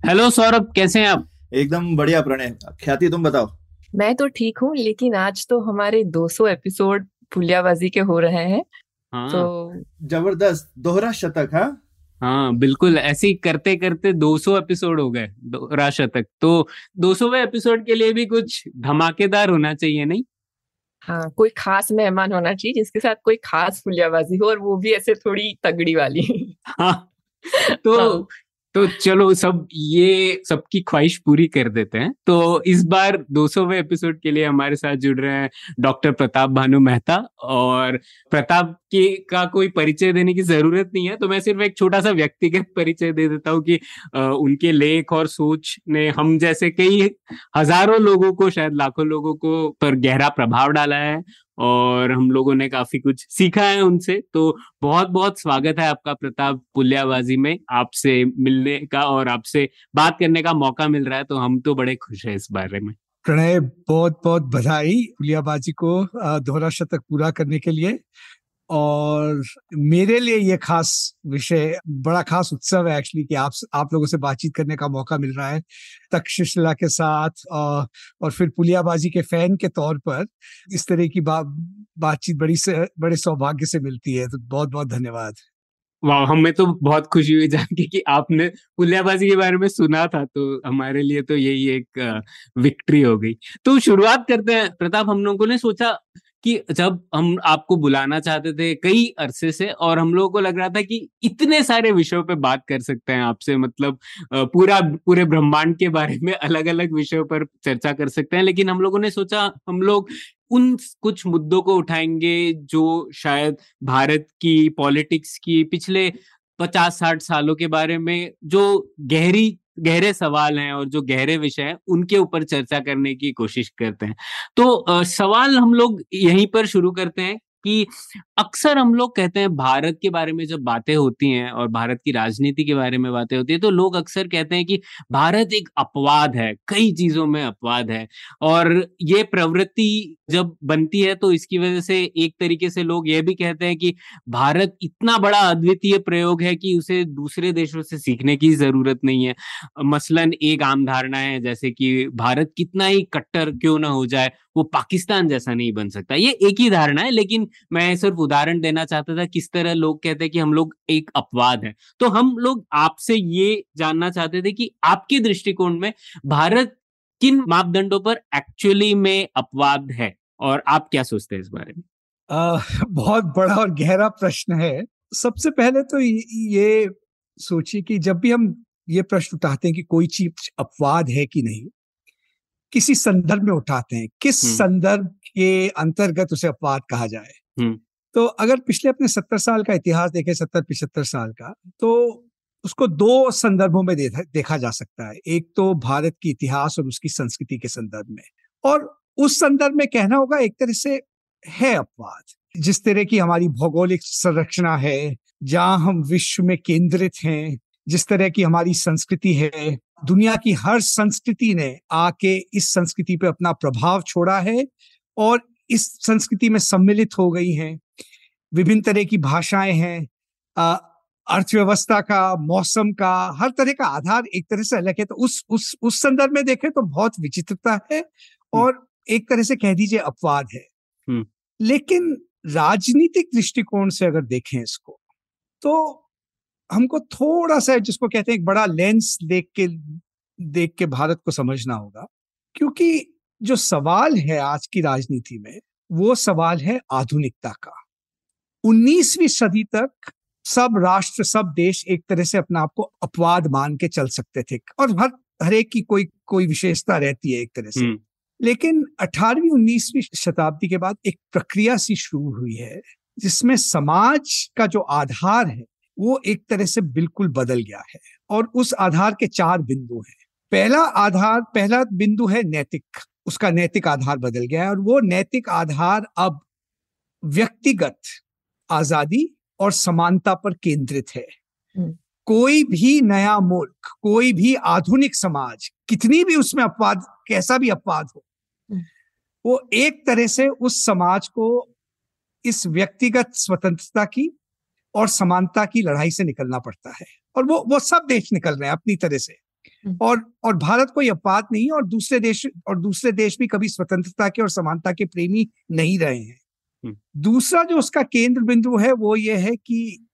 Hello Saurabh कैसे हैं आप? एकदम बढ़िया प्रणय। ख्याति तुम बताओ। मैं तो ठीक हूँ लेकिन आज तो हमारे 200 एपिसोड पुलियाबाजी के हो रहे हैं। हाँ। तो ज़बरदस्त दोहरा शतक हाँ? हाँ बिल्कुल ऐसे ही करते करते 200 एपिसोड हो गए दोहरा शतक। तो 200वें एपिसोड के लिए भी कुछ धमाकेदार होना चाहिए नहीं? हाँ कोई खास मेहमान होना चाहिए जिसके साथ कोई खास पुलियाबाजी हो और वो भी ऐसे थोड़ी तगड़ी वाली। हाँ। तो हाँ। तो चलो सब ये सबकी ख्वाहिश पूरी कर देते हैं। तो इस बार 200वें एपिसोड के लिए हमारे साथ जुड़ रहे हैं डॉक्टर प्रताप भानु मेहता और प्रताप के का कोई परिचय देने की ज़रूरत नहीं है तो मैं सिर्फ़ एक छोटा सा व्यक्तिगत परिचय दे देता हूँ कि अ, उनके लेख और सोच ने हम जैसे कई हज़ारों लोगों को शायद लाखों लोगों को पर गहरा प्रभाव डाला है। और हम लोगों ने काफ़ी कुछ सीखा है उनसे। तो बहुत बहुत स्वागत है आपका प्रताप पुलियाबाजी में आपसे मिलने का और आपसे बात करने का मौका मिल रहा है तो हम तो बड़े खुश हैं इस बारे में। प्रणय बहुत बहुत बधाई पुलियाबाजी को दोहरा शतक पूरा करने के लिए। और मेरे लिए ये खास विषय बड़ा खास उत्सव है एक्चुअली कि आप आप लोगों से बातचीत करने का मौका मिल रहा है। तक्षशिला के साथ अ, और फिर पुलियाबाजी के फ़ैन के तौर पर इस तरह की बा, बातचीत बड़ी से बड़े सौभाग्य से मिलती है। तो बहुत बहुत धन्यवाद। वाह हमें तो बहुत खुशी हुई जान के कि आपने पुलियाबाजी के बारे में सुना था तो हमारे लिए तो यही एक विक्ट्री हो गई। तो शुरुआत करते हैं। प्रताप हम लोगों ने सोचा कि जब हम आपको बुलाना चाहते थे कई अरसे से और हम लोगों को लग रहा था कि इतने सारे विषयों पे बात कर सकते हैं आपसे मतलब पूरा, पूरे ब्रह्मांड के बारे में अलग अलग विषयों पर चर्चा कर सकते हैं। लेकिन हम लोगों ने सोचा, हम लोग उन कुछ मुद्दों को उठाएँगे जो शायद भारत की पॉलिटिक्स की पिछले पचास साठ सालों के बारे में जो गहरी गहरे सवाल हैं और जो गहरे विषय हैं, उनके ऊपर चर्चा करने की कोशिश करते हैं। तो सवाल हम लोग यहीं पर शुरू करते हैं। कि अक्सर हम लोग कहते हैं भारत के बारे में जब बातें होती हैं और भारत की राजनीति के बारे में बातें होती है तो लोग अक्सर कहते हैं कि भारत एक अपवाद है, कई चीज़ों में अपवाद है। और ये प्रवृत्ति जब बनती है तो इसकी वजह से एक तरीके से लोग ये भी कहते हैं कि भारत इतना बड़ा अद्वितीय प्रयोग है कि उसे दूसरे देशों से सीखने की ज़रूरत नहीं है। मसलन एक आम धारणा है, जैसे कि भारत कितना ही कट्टर क्यों ना हो जाए वो पाकिस्तान जैसा नहीं बन सकता। ये एक ही धारणा है, लेकिन मैं सिर्फ़ उदाहरण देना चाहता था, किस तरह लोग कहते हैं कि हम लोग एक अपवाद है। तो हम लोग आपसे ये जानना चाहते थे कि आपके दृष्टिकोण में भारत किन मापदंडों पर एक्चुअली में अपवाद है, और आप क्या सोचते हैं इस बारे में? बहुत बड़ा और गहरा प्रश्न है। सबसे पहले तो ये सोचिए कि जब भी हम ये प्रश्न उठाते हैं कि कोई चीज़ अपवाद है कि नहीं किसी संदर्भ में उठाते हैं किस हम्म। संदर्भ के अंतर्गत उसे अपवाद कहा जाए हम्म। तो अगर पिछले अपने सत्तर साल का इतिहास देखें सत्तर पिछहत्तर साल का तो उसको दो संदर्भों में देखा देखा जा सकता है एक तो भारत की इतिहास और उसकी संस्कृति के संदर्भ में और उस संदर्भ में कहना होगा एक तरह से है अपवाद जिस तरह की हमारी भौगोलिक संरचना है जहाँ हम विश्व में केंद्रित हैं जिस तरह की हमारी संस्कृति है दुनिया की हर संस्कृति ने आके इस संस्कृति पे अपना प्रभाव छोड़ा है और इस संस्कृति में सम्मिलित हो गई हैं। विभिन्न तरह की भाषाएँ हैं। अर्थव्यवस्था का मौसम का हर तरह का आधार एक तरह से अलग है। तो उस उस उस संदर्भ में देखें तो बहुत विचित्रता है और एक तरह से कह दीजिए अपवाद है। लेकिन राजनीतिक दृष्टिकोण से अगर देखें इसको तो हमको थोड़ा सा जिसको कहते हैं एक बड़ा लेंस देख के देख के भारत को समझना होगा क्योंकि जो सवाल है आज की राजनीति में वो सवाल है आधुनिकता का 19वीं सदी तक सब राष्ट्र सब देश एक तरह से अपना आप को अपवाद मान के चल सकते थे और हर हर एक की कोई कोई विशेषता रहती है एक तरह से हम्म। लेकिन 18वीं 19वीं शताब्दी के बाद एक प्रक्रिया सी शुरू हुई है जिसमें समाज का जो आधार है वो एक तरह से बिल्कुल बदल गया है और उस आधार के चार बिंदु हैं पहला आधार पहला बिंदु है नैतिक उसका नैतिक आधार बदल गया है और वो नैतिक आधार अब व्यक्तिगत आज़ादी और समानता पर केंद्रित है हम्म। कोई भी नया मुल्क कोई भी आधुनिक समाज कितनी भी उसमें अपवाद कैसा भी अपवाद हो हम्म। वो एक तरह से उस समाज को इस व्यक्तिगत स्वतंत्रता की और समानता की लड़ाई से निकलना पड़ता है और वो वो सब देश निकल रहे हैं अपनी तरह से हम्म। और और भारत कोई अपवाद नहीं है और दूसरे देश और दूसरे देश भी कभी स्वतंत्रता के और समानता के प्रेमी नहीं रहे हैं हम्म। दूसरा जो उसका केंद्र बिंदु है वो ये है कि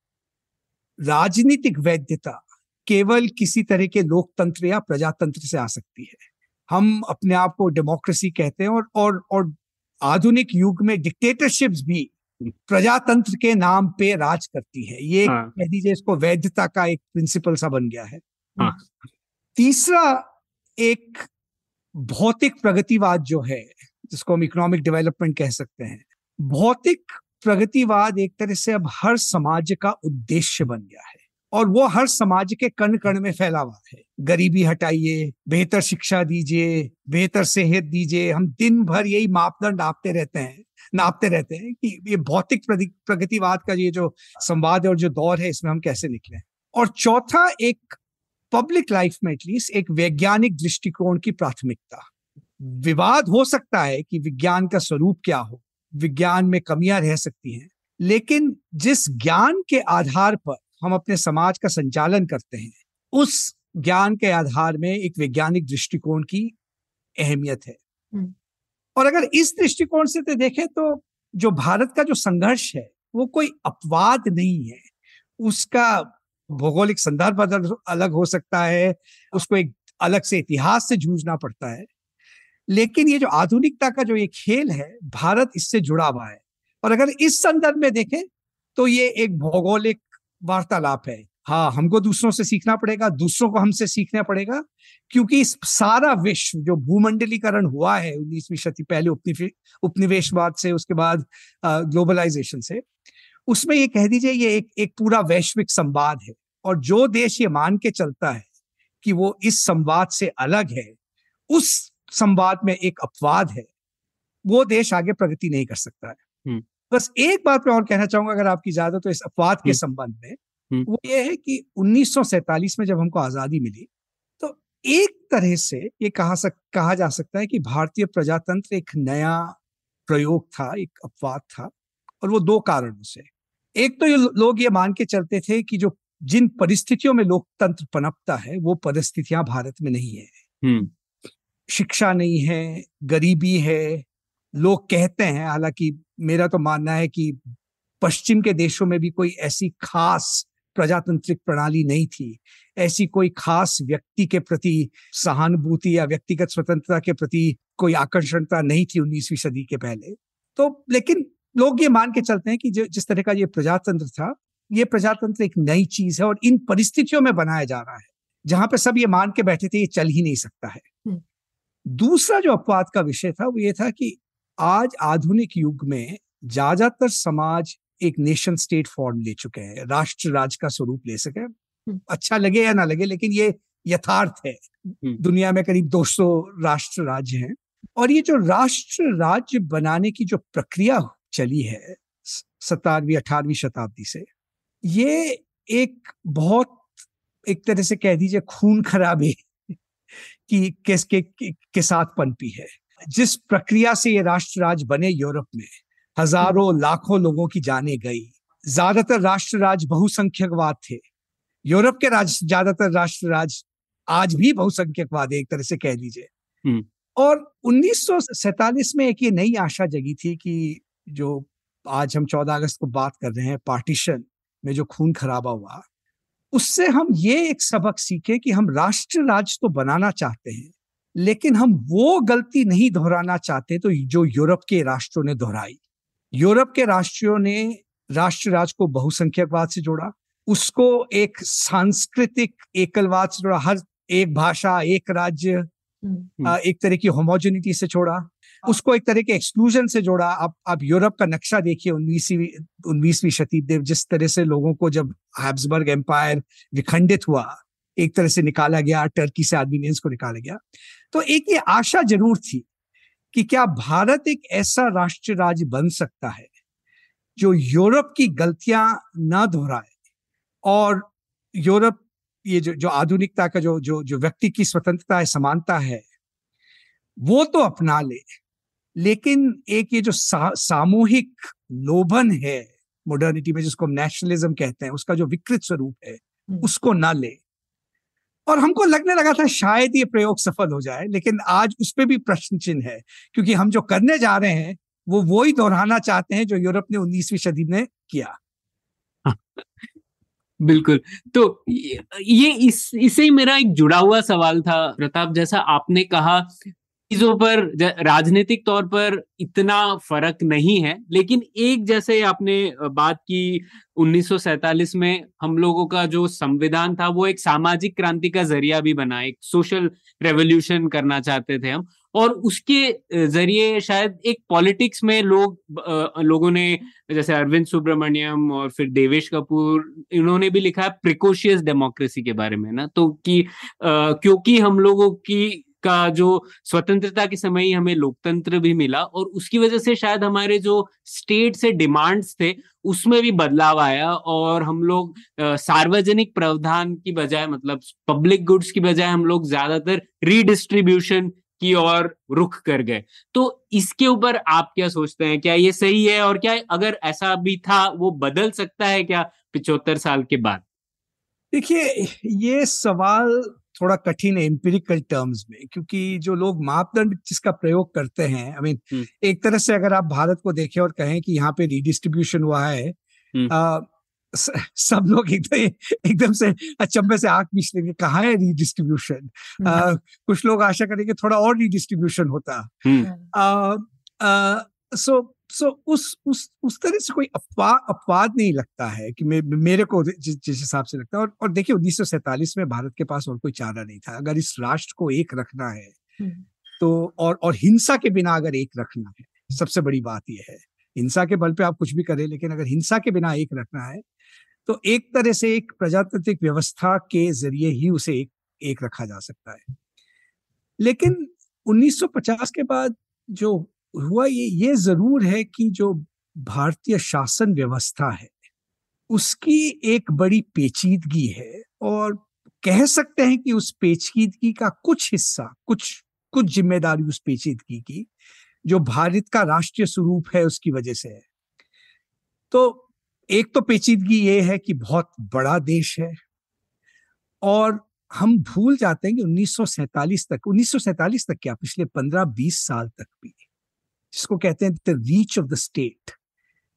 राजनीतिक वैधता केवल किसी तरह के लोकतंत्र या प्रजातंत्र से आ सकती है हम अपने आप को डेमोक्रेसी कहते हैं और और और आधुनिक युग में डिक्टेटरशिप्स भी प्रजातंत्र के नाम पे राज करती है ये हाँ। कह दीजिए इसको वैधता का एक प्रिंसिपल सा बन गया है हाँ। तीसरा एक भौतिक प्रगतिवाद जो है जिसको हम इकोनॉमिक डेवलपमेंट कह सकते हैं भौतिक प्रगतिवाद एक तरह से अब हर समाज का उद्देश्य बन गया है और वो हर समाज के कण कण में फैला हुआ है। गरीबी हटाइए, बेहतर शिक्षा दीजिए, बेहतर सेहत दीजिए। हम दिन भर यही मापदंड नापते रहते हैं, नापते रहते हैं कि ये भौतिक प्रगतिवाद का ये जो संवाद है और जो दौर है, इसमें हम कैसे निकले और चौथा, एक पब्लिक लाइफ में एटलीस्ट एक वैज्ञानिक दृष्टिकोण की प्राथमिकता। विवाद हो सकता है कि विज्ञान का स्वरूप क्या हो। विज्ञान में कमियाँ रह सकती हैं, लेकिन जिस ज्ञान के आधार पर हम अपने समाज का संचालन करते हैं उस ज्ञान के आधार में एक वैज्ञानिक दृष्टिकोण की अहमियत है। हम्म। और अगर इस दृष्टिकोण से तो देखें तो जो भारत का जो संघर्ष है वो कोई अपवाद नहीं है। उसका भौगोलिक संदर्भ अलग अलग हो सकता है उसको एक अलग से इतिहास से जूझना पड़ता है। लेकिन ये जो आधुनिकता का जो ये खेल है भारत इससे जुड़ा हुआ है। और अगर इस संदर्भ में देखें तो ये एक भौगोलिक वार्तालाप है। हाँ हमको दूसरों से सीखना पड़ेगा, दूसरों को हमसे सीखना पड़ेगा, क्योंकि इस सारा विश्व जो भूमंडलीकरण हुआ है उन्नीसवीं शती पहले उपनिवेशवाद से, उसके बाद ग्लोबलाइजेशन से, उसमें ये कह दीजिए, ये एक एक पूरा वैश्विक संवाद है। और जो देश ये मान के चलता है कि वो इस संवाद से अलग है, उस संवाद में एक अपवाद है, वो देश आगे प्रगति नहीं कर सकता है। बस एक बात मैं और कहना चाहूँगा अगर आपकी इजाज़त तो इस अपवाद के हम्म। संबंध में हम्म। वो ये है कि 1947 में जब हमको आज़ादी मिली तो एक तरह से ये कहा सक कहा जा सकता है कि भारतीय प्रजातंत्र एक नया प्रयोग था एक अपवाद था और वो दो कारणों से एक तो ये लोग ये मान के चलते थे कि जो जिन परिस्थितियों में लोकतंत्र पनपता है वो परिस्थितियाँ भारत में नहीं है हम्म शिक्षा नहीं है गरीबी है लोग कहते हैं हालाँकि मेरा तो मानना है कि पश्चिम के देशों में भी कोई ऐसी खास प्रजातांत्रिक प्रणाली नहीं थी। ऐसी कोई खास व्यक्ति के प्रति सहानुभूति या व्यक्तिगत स्वतंत्रता के प्रति कोई आकर्षणता नहीं थी उन्नीसवीं सदी के पहले। तो लेकिन लोग ये मान के चलते हैं कि जो जिस तरह का ये प्रजातंत्र था ये प्रजातंत्र एक नई चीज़ है और इन परिस्थितियों में बनाया जा रहा है जहाँ पे सब ये मान के बैठे थे ये चल ही नहीं सकता है। हम्म। दूसरा जो अपवाद का विषय था वो ये था कि आज आधुनिक युग में ज़्यादातर समाज एक नेशन स्टेट फॉर्म ले चुके हैं राष्ट्र राज का स्वरूप ले सके। अच्छा लगे या ना लगे लेकिन ये यथार्थ है। दुनिया में करीब 200 राष्ट्र राज्य हैं और ये जो राष्ट्र राज्य बनाने की जो प्रक्रिया चली है सत्तारवीं अठारहवीं शताब्दी से ये एक बहुत एक तरह से कह दीजिए खून खराबे की किस के, के, के साथ पनपी है। जिस प्रक्रिया से ये राष्ट्र राज बने यूरोप में हज़ारों लाखों लोगों की जाने गई। ज़्यादातर राष्ट्र राज बहुसंख्यकवाद थे। यूरोप के राज ज़्यादातर राष्ट्र राज आज भी बहुसंख्यकवाद है एक तरह से कह लीजिए। हम्म। और 1947 में एक ये नई आशा जगी थी कि जो आज हम 14 अगस्त को बात कर रहे हैं पार्टीशन में जो खून खराबा हुआ उससे हम ये एक सबक सीखे कि हम राष्ट्र राज तो बनाना चाहते हैं लेकिन हम वो गलती नहीं दोहराना चाहते तो जो यूरोप के राष्ट्रों ने दोहराई। यूरोप के राष्ट्रों ने राष्ट्र राज को बहुसंख्यकवाद से जोड़ा उसको एक सांस्कृतिक एकलवाद से जोड़ा हर एक भाषा एक राज्य हम्म, एक तरह की होमोजेनिटी से छोड़ा उसको एक तरह के एक्सक्लूजन से जोड़ा। आप आप यूरोप का नक्शा देखिए उन्नीसवीं उन्नीसवीं शताब्दी जिस तरह से लोगों को जब हैब्सबर्ग एम्पायर विखंडित हुआ एक तरह से निकाला गया टर्की से आर्मीनियंस को निकाला गया। तो एक ये आशा ज़रूर थी कि क्या भारत एक ऐसा राष्ट्र राज्य बन सकता है जो यूरोप की गलतियाँ ना दोहराए और यूरोप ये जो जो आधुनिकता का जो जो जो व्यक्ति की स्वतंत्रता है समानता है वो तो अपना ले। लेकिन एक ये जो सा, सामूहिक लोभन है मॉडर्निटी में जिसको हम नेशनलिज्म कहते हैं उसका जो विकृत स्वरूप है हम्म। उसको ना ले। और हमको लगने लगा था शायद ये प्रयोग सफल हो जाए, लेकिन आज उस पर भी प्रश्न चिन्ह है, क्योंकि हम जो करने जा रहे हैं, वो वो ही दोहराना चाहते हैं जो यूरोप ने उन्नीसवीं सदी में किया। बिल्कुल। तो ये इस, इसे ही मेरा एक जुड़ा हुआ सवाल था, प्रताप, जैसा आपने कहा चीज़ों पर राजनीतिक तौर पर इतना फ़र्क नहीं है, लेकिन एक जैसे आपने बात की 1947 में हम लोगों का जो संविधान था, वो एक सामाजिक क्रांति का ज़रिया भी बना, एक सोशल रेवोल्यूशन करना चाहते थे हम, और उसके ज़रिए शायद एक पॉलिटिक्स में लोग लोगों ने, जैसे अरविंद सुब्रमण्यम और फिर देवेश कपूर, इन्होंने भी लिखा है प्रिकोशियस डेमोक्रेसी के बारे में ना तो कि क्योंकि हम लोगों की का जो स्वतंत्रता के समय ही हमें लोकतंत्र भी मिला और उसकी वजह से शायद हमारे जो स्टेट से डिमांड्स थे, उसमें भी बदलाव आया और हम लोग सार्वजनिक प्रावधान की बजाय मतलब पब्लिक गुड्स की बजाय हम लोग ज़्यादातर रीडिस्ट्रीब्यूशन की ओर रुख कर गए। तो इसके ऊपर आप क्या सोचते हैं? क्या ये सही है और क्या अगर ऐसा भी था, वो बदल सकता है क्या पिछहत्तर साल के बाद? देखिए, ये सवाल थोड़ा कठिन है एम्पिरिकल टर्म्स में क्योंकि जो लोग मापदंड जिसका प्रयोग करते हैं आई मीन हम्म। एक तरह से अगर आप भारत को देखें और कहें कि यहाँ पे रिडिस्ट्रीब्यूशन हुआ है हम्म। आ, सब लोग एकदम एकदम से अचंबे से आँख बीच लेंगे कहा है रिडिस्ट्रीब्यूशन हम्म। कुछ लोग आशा करेंगे थोड़ा और रिडिस्ट्रीब्यूशन होता सो सो उस उस उस तरह से कोई अपवाद अपवाद नहीं लगता है कि मे, मेरे को जिस जिस हिसाब से लगता है। और, और देखिए उन्नीस में भारत के पास और कोई चारा नहीं था। अगर इस राष्ट्र को एक रखना है। तो और और हिंसा के बिना अगर एक रखना है सबसे बड़ी बात यह है। हिंसा के बल पे आप कुछ भी करें लेकिन अगर हिंसा के बिना एक रखना है तो एक तरह से एक प्रजातांत्रिक व्यवस्था के ज़रिए ही उसे एक एक रखा जा सकता है। लेकिन 1950 के बाद जो हुआ ये ये ज़रूर है कि जो भारतीय शासन व्यवस्था है, उसकी एक बड़ी पेचीदगी है और कह सकते हैं कि उस पेचीदगी का कुछ हिस्सा, कुछ कुछ ज़िम्मेदारी उस पेचीदगी की, जो भारत का राष्ट्रीय स्वरूप है उसकी वजह से है। तो एक तो पेचीदगी ये है कि बहुत बड़ा देश है और हम भूल जाते हैं कि 1947 तक 1947 तक क्या, पिछले 15-20 साल तक भी। जिसको कहते हैं the reach of the state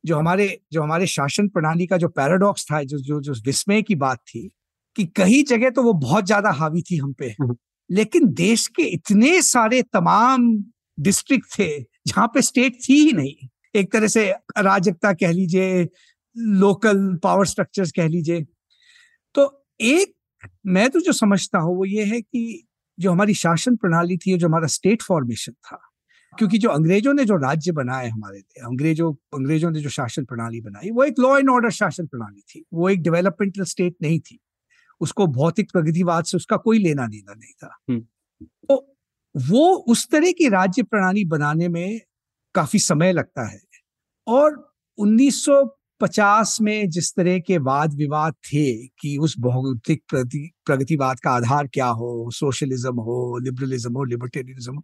जो हमारे जो हमारे शासन प्रणाली का जो पैराडॉक्स था जो जो जो विस्मय की बात थी कि कई जगह तो वो बहुत ज़्यादा हावी थी हम पे। हम्म। लेकिन देश के इतने सारे तमाम डिस्ट्रिक्ट थे जहाँ पे स्टेट थी ही नहीं। एक तरह से अराजकता कह लीजिए लोकल पावर स्ट्रक्चर्स कह लीजिए। तो एक मैं तो जो समझता हूँ वो ये है कि जो हमारी शासन प्रणाली थी जो हमारा स्टेट फॉर्मेशन था क्योंकि जो अंग्रेज़ों ने जो राज्य बनाए हमारे अंग्रेज़ों अंग्रेज़ों ने जो शासन प्रणाली बनाई वो एक लॉ एंड ऑर्डर शासन प्रणाली थी। वो एक डेवलपमेंटल स्टेट नहीं थी। उसको भौतिक प्रगतिवाद से उसका कोई लेना देना नहीं था। हम्म। तो वो उस तरह की राज्य प्रणाली बनाने में काफ़ी समय लगता है। और 1950 में जिस तरह के वाद विवाद थे कि उस भौतिक प्रगतिवाद का आधार क्या हो सोशलिज्म हो लिबरलिज्म हो लिबर्टेरियनिज्म हो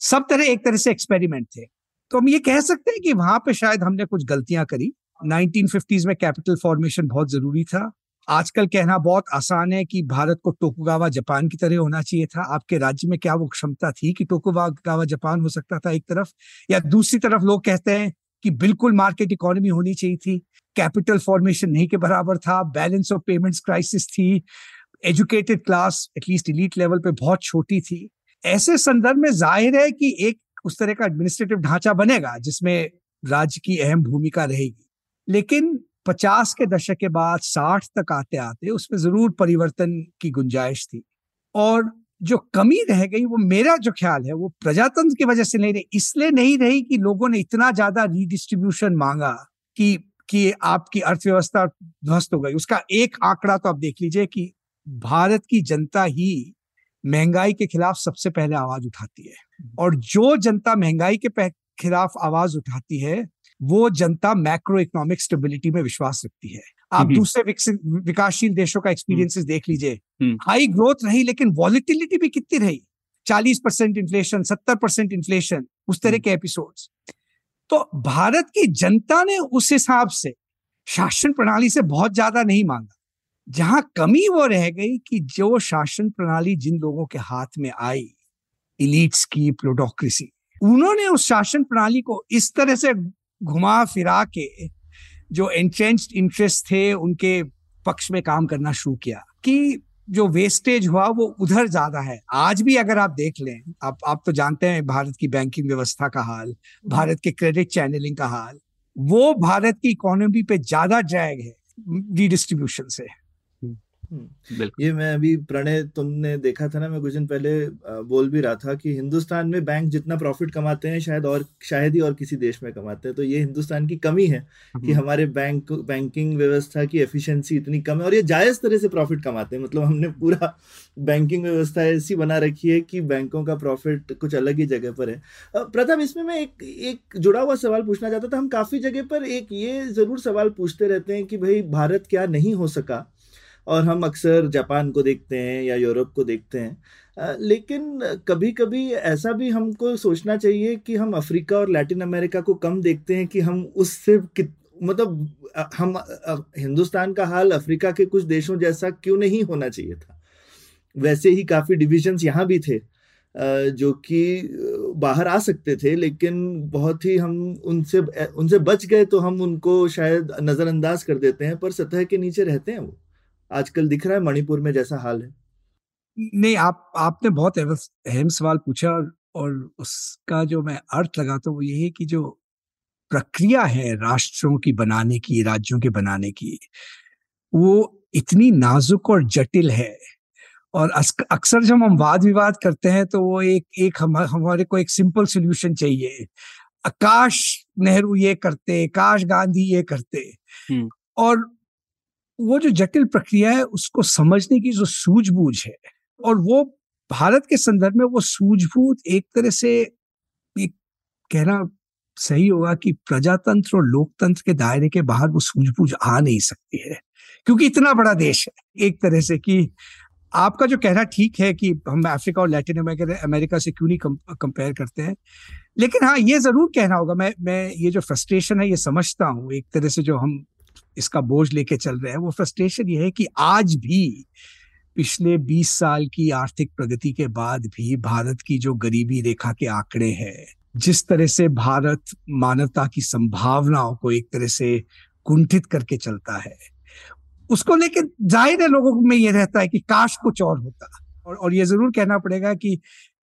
सब तरह एक तरह से एक्सपेरिमेंट थे। तो हम ये कह सकते हैं कि वहाँ पे शायद हमने कुछ गलतियाँ करी। 1950s में कैपिटल फॉर्मेशन बहुत ज़रूरी था। आजकल कहना बहुत आसान है कि भारत को टोकुगावा जापान की तरह होना चाहिए था। आपके राज्य में क्या वो क्षमता थी कि टोकुगावा जापान हो सकता था एक तरफ़? या दूसरी तरफ़ लोग कहते हैं कि बिल्कुल मार्केट इकोनॉमी होनी चाहिए थी। कैपिटल फॉर्मेशन नहीं के बराबर था। बैलेंस ऑफ़ पेमेंट्स क्राइसिस थी। Educated class at least elite level पे बहुत छोटी थी। ऐसे संदर्भ में ज़ाहिर है कि एक उस तरह का एडमिनिस्ट्रेटिव ढांचा बनेगा जिसमें राज्य की अहम भूमिका रहेगी। लेकिन पचास के दशक के बाद साठ तक आते आते उसमें ज़रूर परिवर्तन की गुंजाइश थी। और जो कमी रह गई, वो मेरा जो ख्याल है, वो प्रजातंत्र की वजह से नहीं रही, इसलिए नहीं रही कि लोगों ने इतना ज़्यादा रीडिस्ट्रीब्यूशन मांगा कि कि आपकी अर्थव्यवस्था ध्वस्त हो गई। उसका एक आंकड़ा तो आप देख लीजिए कि भारत की जनता ही महँगाई के खिलाफ सबसे पहले आवाज़ उठाती है। और जो जनता महँगाई के खिलाफ आवाज़ उठाती है वो जनता मैक्रो इकोनॉमिक स्टेबिलिटी में विश्वास रखती है। आप दूसरे विकासशील देशों का एक्सपीरियंसेस देख लीजिए। हाई ग्रोथ रही लेकिन वॉलिटिलिटी भी कितनी रही? चालीस परसेंट इन्फ्लेशन सत्तर परसेंट इन्फ्लेशन उस तरह के एपिसोड्स तो भारत की जनता ने उस हिसाब से शासन प्रणाली से बहुत ज़्यादा नहीं मांगा। जहाँ कमी वो रह गई कि जो शासन प्रणाली जिन लोगों के हाथ में आई इलीट्स की प्लोडोक्रेसी उन्होंने उस शासन प्रणाली को इस तरह से घुमा फिरा के जो एंट्रेंच इंटरेस्ट थे, उनके पक्ष में काम करना शुरू किया कि जो वेस्टेज हुआ, वो उधर ज़्यादा है आज भी अगर आप देख लें, आप आप तो जानते हैं भारत की बैंकिंग व्यवस्था का हाल, भारत के क्रेडिट चैनलिंग का हाल, वो भारत की इकोनॉमी पे ज़्यादा ड्रैग है रीडिस्ट्रीब्यूशन से। ये मैं अभी प्रणय तुमने देखा था ना मैं कुछ दिन पहले बोल भी रहा था कि हिंदुस्तान में बैंक जितना प्रॉफिट कमाते हैं शायद और शायद ही और किसी देश में कमाते हैं तो ये हिंदुस्तान की कमी है कि हम्म। हमारे बैंक बैंकिंग व्यवस्था की एफिशिएंसी इतनी कम है और ये जायज़ तरह से प्रॉफिट कमाते हैं। मतलब हमने पूरा बैंकिंग व्यवस्था ऐसी बना रखी है कि बैंकों का प्रॉफिट कुछ अलग ही जगह पर है। प्रथम इसमें मैं एक एक जुड़ा हुआ सवाल पूछना चाहता था। हम काफ़ी जगह पर एक ये ज़रूर सवाल पूछते रहते हैं कि भाई भारत क्या नहीं हो सका? और हम अक्सर जापान को देखते हैं या यूरोप को देखते हैं। लेकिन कभी कभी ऐसा भी हमको सोचना चाहिए कि हम अफ्रीका और लैटिन अमेरिका को कम देखते हैं कि हम उससे कित मतलब हम हिंदुस्तान का हाल अफ्रीका के कुछ देशों जैसा क्यों नहीं होना चाहिए था? वैसे ही काफ़ी डिविजन्स यहाँ भी थे जो कि बाहर आ सकते थे, लेकिन बहुत ही हम उनसे उनसे बच गए तो हम उनको शायद नज़रअंदाज कर देते हैं, पर सतह के नीचे रहते हैं वो। आजकल दिख रहा है मणिपुर में जैसा हाल है? नहीं आप आपने बहुत अहम सवाल पूछा और, उसका जो मैं अर्थ लगाता हूँ वो यही कि जो प्रक्रिया है राष्ट्रों की बनाने की राज्यों के बनाने की वो इतनी नाजुक और जटिल है। और अक्सर जब हम वाद विवाद करते हैं तो वो एक एक हम हमारे को एक सिंपल सोल्यूशन चाहिए। आकाश नेहरू ये करते काश गांधी ये करते। और वो जो जटिल प्रक्रिया है, उसको समझने की जो सूझबूझ है, और वो भारत के संदर्भ में वो सूझबूझ एक तरह से एक कहना सही होगा कि प्रजातंत्र और लोकतंत्र के दायरे के बाहर वो सूझबूझ आ नहीं सकती है, क्योंकि इतना बड़ा देश है, एक तरह से कि आपका जो कहना ठीक है कि हम अफ्रीका और लैटिन अमेरिका अमेरिका से क्यों नहीं कंपेयर करते हैं, लेकिन हाँ ये ज़रूर कहना होगा, मैं मैं ये जो फ्रस्ट्रेशन है, ये समझता हूँ, एक तरह से जो हम इसका बोझ लेके चल रहे हैं वो फ्रस्ट्रेशन ये है कि आज भी पिछले 20 साल की आर्थिक प्रगति के बाद भी भारत की जो गरीबी रेखा के आंकड़े हैं जिस तरह से भारत मानवता की संभावनाओं को एक तरह से कुंठित करके चलता है उसको लेके ज़ाहिर है लोगों में ये रहता है कि काश कुछ और होता। और, और ये ज़रूर कहना पड़ेगा कि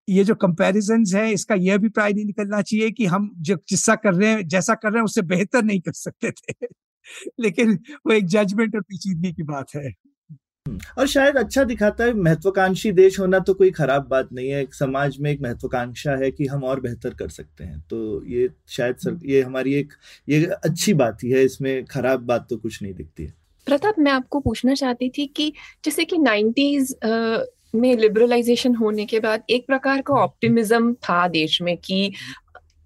ये जो कंपैरिजन है इसका यह अभिप्राय नहीं निकलना चाहिए कि हम जो जिससा कर रहे हैं जैसा कर रहे हैं उससे बेहतर नहीं कर सकते थे। लेकिन वो एक जजमेंट और पेचीदगी की बात है। और शायद अच्छा दिखाता है महत्वाकांक्षी देश होना तो कोई खराब बात नहीं है। एक समाज में एक महत्वाकांक्षा है कि हम और बेहतर कर सकते हैं। तो ये शायद सर ये हमारी एक ये अच्छी बात ही है इसमें खराब बात तो कुछ नहीं दिखती है। प्रताप मैं आपको पूछना चाहती थी कि जैसे कि नाइन्टीज में लिबरलाइजेशन होने के बाद एक प्रकार का ऑप्टिमिज्म था देश में कि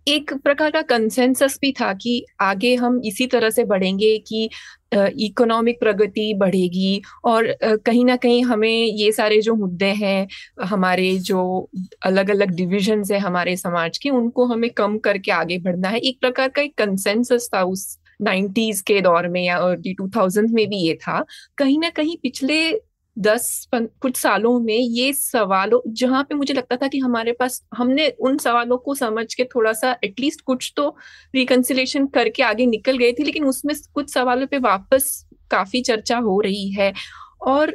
एक प्रकार का कंसेंसस भी था कि आगे हम इसी तरह से बढ़ेंगे कि इकोनॉमिक प्रगति बढ़ेगी और कहीं ना कहीं हमें ये सारे जो मुद्दे हैं, हमारे जो अलग अलग डिविजन है हमारे समाज के, उनको हमें कम करके आगे बढ़ना है। एक प्रकार का एक कंसेंसस था उस नाइन्टीज के दौर में या अर्ली टू थाउज़ेंड में भी ये था। कहीं ना कहीं पिछले दस कुछ सालों में ये सवालों, जहाँ पे मुझे लगता था कि हमारे पास, हमने उन सवालों को समझ के थोड़ा सा एटलीस्ट कुछ तो रिकन्सिलेशन करके आगे निकल गए थे, लेकिन उसमें कुछ सवालों पे वापस काफ़ी चर्चा हो रही है। और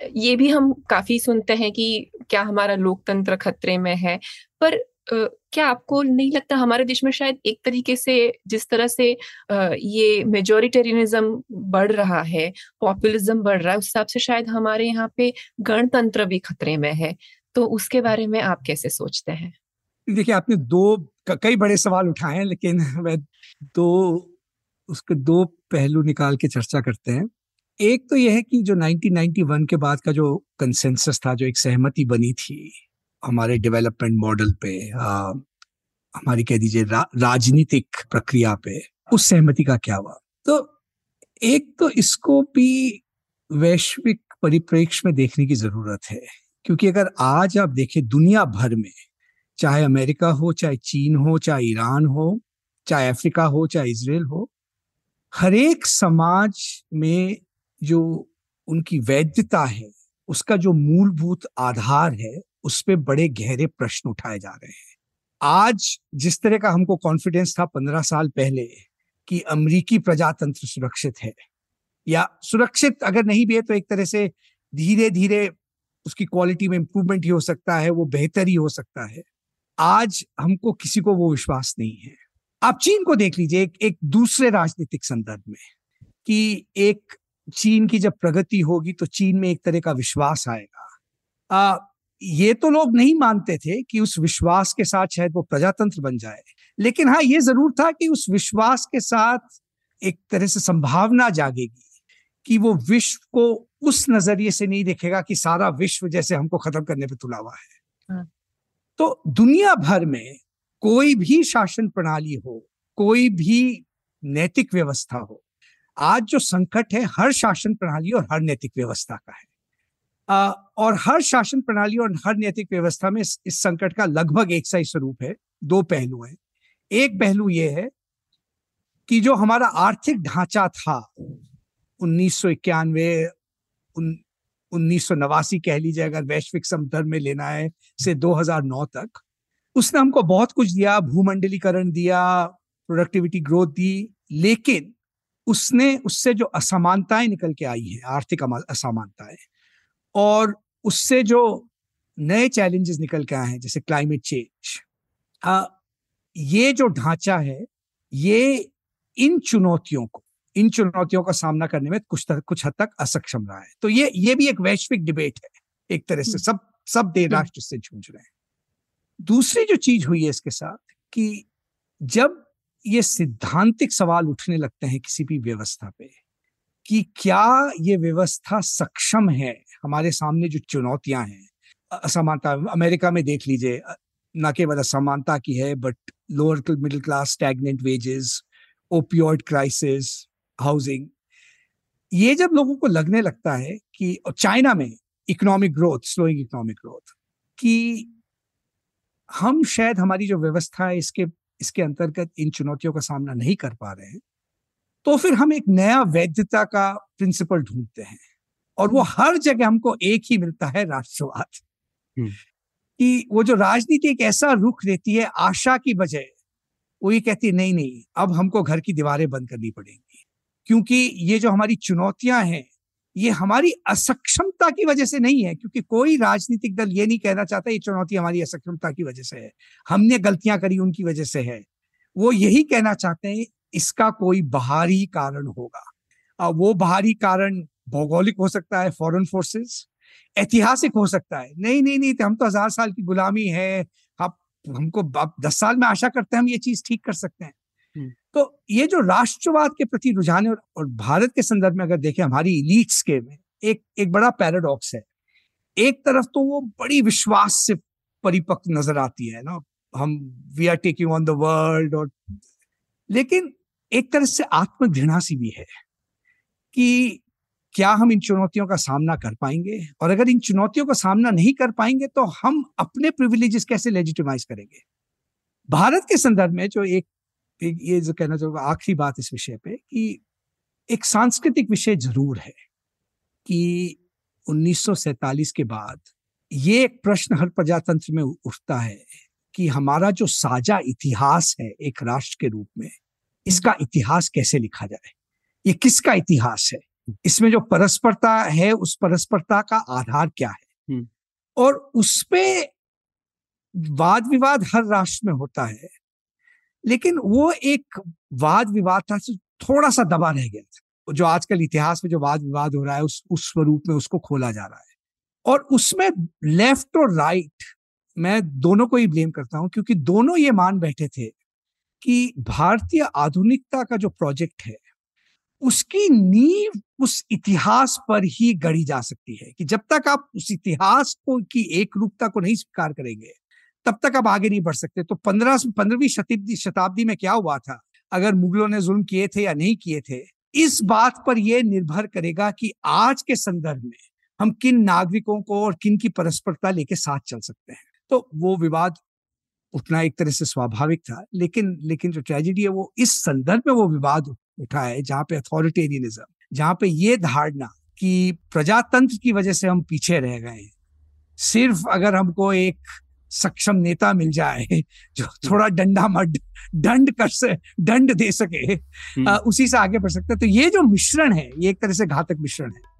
ये भी हम काफ़ी सुनते हैं कि क्या हमारा लोकतंत्र खतरे में है। पर क्या आपको नहीं लगता हमारे देश में शायद एक तरीके से जिस तरह से ये मेजोरिटेरियनिज्म बढ़ रहा है पॉपुलिज्म बढ़ रहा है, उस हिसाब से शायद हमारे यहाँ पे गणतंत्र भी खतरे में है। तो उसके बारे में आप कैसे सोचते हैं? देखिए, आपने दो कई बड़े सवाल उठाए हैं, लेकिन मैं दो, उसके दो पहलू निकाल के चर्चा करते हैं। एक तो यह है कि जो 1991 के बाद का जो कंसेंसस था, जो एक सहमति बनी थी हमारे डेवलपमेंट मॉडल पे आ, हमारी कह दीजिए रा, राजनीतिक प्रक्रिया पे उस सहमति का क्या हुआ? तो एक तो इसको भी वैश्विक परिप्रेक्ष्य में देखने की ज़रूरत है क्योंकि अगर आज आप देखें दुनिया भर में चाहे अमेरिका हो चाहे चीन हो चाहे ईरान हो चाहे अफ्रीका हो चाहे इसराइल हो हर एक समाज में जो उनकी वैधता है उसका जो मूलभूत आधार है उस पर बड़े गहरे प्रश्न उठाए जा रहे हैं। आज जिस तरह का हमको कॉन्फिडेंस था पंद्रह साल पहले कि अमरीकी प्रजातंत्र सुरक्षित है या सुरक्षित अगर नहीं भी है तो एक तरह से धीरे धीरे उसकी क्वालिटी में इंप्रूवमेंट ही हो सकता है वो बेहतर ही हो सकता है। आज हमको किसी को वो विश्वास नहीं है। आप चीन को देख लीजिए एक, एक दूसरे राजनीतिक संदर्भ में कि एक चीन की जब प्रगति होगी तो चीन में एक तरह का विश्वास आएगा। आ, ये तो लोग नहीं मानते थे कि उस विश्वास के साथ शायद वो प्रजातंत्र बन जाए। लेकिन हाँ ये ज़रूर था कि उस विश्वास के साथ एक तरह से संभावना जागेगी कि वो विश्व को उस नज़रिए से नहीं देखेगा कि सारा विश्व जैसे हमको खत्म करने पर तुला हुआ है। हाँ। तो दुनिया भर में कोई भी शासन प्रणाली हो कोई भी नैतिक व्यवस्था हो आज जो संकट है हर शासन प्रणाली और हर नैतिक व्यवस्था का है। और हर शासन प्रणाली और हर नैतिक व्यवस्था में इस, संकट का लगभग एक सा ही स्वरूप है। दो पहलू हैं। एक पहलू ये है कि जो हमारा आर्थिक ढांचा था उन्नीस सौ इक्यानवे उन्नीस सौ नवासी कह लीजिए अगर वैश्विक संदर्भ में लेना है से 2009 तक उसने हमको बहुत कुछ दिया भूमंडलीकरण दिया प्रोडक्टिविटी ग्रोथ दी लेकिन उसने उससे जो असमानताएँ निकल के आई हैं आर्थिक असमानताएँ और उससे जो नए चैलेंजेस निकल के आए हैं जैसे क्लाइमेट चेंज ये जो ढांचा है ये इन चुनौतियों को इन चुनौतियों का सामना करने में कुछ तर, कुछ हद तक असक्षम रहा है तो ये ये भी एक वैश्विक डिबेट है एक तरह से हम्म। सब सब देश हम्म। राष्ट्र से जूझ रहे हैं दूसरी जो चीज़ हुई है इसके साथ कि जब ये सिद्धांतिक सवाल उठने लगते हैं किसी भी व्यवस्था पे कि क्या ये व्यवस्था सक्षम है? हमारे सामने जो चुनौतियाँ हैं। असमानता, अमेरिका में देख लीजिए न केवल असमानता की है but lower middle class stagnant wages opioid crisis housing ये जब लोगों को लगने लगता है कि चाइना में economic growth slowing economic growth कि हम शायद हमारी जो व्यवस्था है, इसके इसके अंतर्गत इन चुनौतियों का सामना नहीं कर पा रहे हैं तो फिर हम एक नया वैधता का प्रिंसिपल ढूंढते हैं। और वो हर जगह हमको एक ही मिलता है राष्ट्रवाद। हम्म। कि वो जो राजनीति एक ऐसा रुख देती है आशा की बजाय वो ये कहती है नहीं नहीं अब हमको घर की दीवारें बंद करनी पड़ेंगी। क्योंकि ये जो हमारी चुनौतियाँ हैं ये हमारी असक्षमता की वजह से नहीं है। क्योंकि कोई राजनीतिक दल ये नहीं कहना चाहता ये चुनौती हमारी असक्षमता की वजह से है। हमने गलतियाँ करी उनकी वजह से है। वो यही कहना चाहते हैं इसका कोई बाहरी कारण होगा। वो बाहरी कारण भौगोलिक हो सकता है फॉरेन फोर्सेस ऐतिहासिक हो सकता है। नहीं नहीं नहीं हम तो हज़ार साल की गुलामी है। आप हमको आप दस साल में आशा करते हैं हम ये चीज़ ठीक कर सकते हैं। हम्म। तो ये जो राष्ट्रवाद के प्रति रुझान और, और भारत के संदर्भ में अगर देखें हमारी इलीट्स के में एक एक बड़ा पैराडॉक्स है। एक तरफ़ तो वो बड़ी विश्वास से परिपक्व नज़र आती है ना हम we are taking on the world और लेकिन एक तरह से आत्मघृणा सी भी है कि क्या हम इन चुनौतियों का सामना कर पाएँगे? और अगर इन चुनौतियों का सामना नहीं कर पाएँगे तो हम अपने प्रिविलेजेस कैसे लेजिटिमाइज करेंगे? भारत के संदर्भ में जो एक ये जो कहना चाहूँगा, आखिरी बात इस विषय पे कि एक सांस्कृतिक विषय ज़रूर है कि 1947 के बाद ये एक प्रश्न हर प्रजातंत्र में उठता है कि हमारा जो साझा इतिहास है एक राष्ट्र के रूप में इसका इतिहास कैसे लिखा जाए? ये किसका इतिहास है? इसमें जो परस्परता है उस परस्परता का आधार क्या है? हम्म। और उसपे वाद विवाद हर राष्ट्र में होता है लेकिन वो एक वाद विवाद था थोड़ा सा दबा रह गया था। जो आजकल इतिहास में जो वाद विवाद हो रहा है उस उस स्वरूप में उसको खोला जा रहा है। और उसमें लेफ़्ट और राइट मैं दोनों को ही ब्लेम करता हूँ क्योंकि दोनों ये मान बैठे थे कि भारतीय आधुनिकता का जो प्रोजेक्ट है, उसकी नींव उस इतिहास पर ही गढ़ी जा सकती है कि जब तक आप उस इतिहास को, की एक रूपता को नहीं स्वीकार करेंगे, तब तक आप आगे नहीं बढ़ सकते। तो पंद्रह पंद्रहवीं शताब्दी शताब्दी में क्या हुआ था? अगर मुगलों ने जुल्म किए थे या नहीं किए थे, इस बात पर यह निर्भर करेगा कि आज के संदर्भ में हम किन नागरिकों को और किन की परस्परता लेके साथ चल सकते हैं। तो वो विवाद उठना एक तरह से स्वाभाविक था। लेकिन लेकिन जो ट्रेजिडी है वो इस संदर्भ में वो विवाद उठा है जहाँ पे अथॉरिटेरियनिज्म जहाँ पे ये धारणा कि प्रजातंत्र की वजह से हम पीछे रह गए हैं। सिर्फ़ अगर हमको एक सक्षम नेता मिल जाए जो थोड़ा डंडा मड दंड कर से दंड दे सके आ, हम्म। उसी से आगे बढ़ सकते तो ये जो मिश्रण है ये एक तरह से घातक मिश्रण है।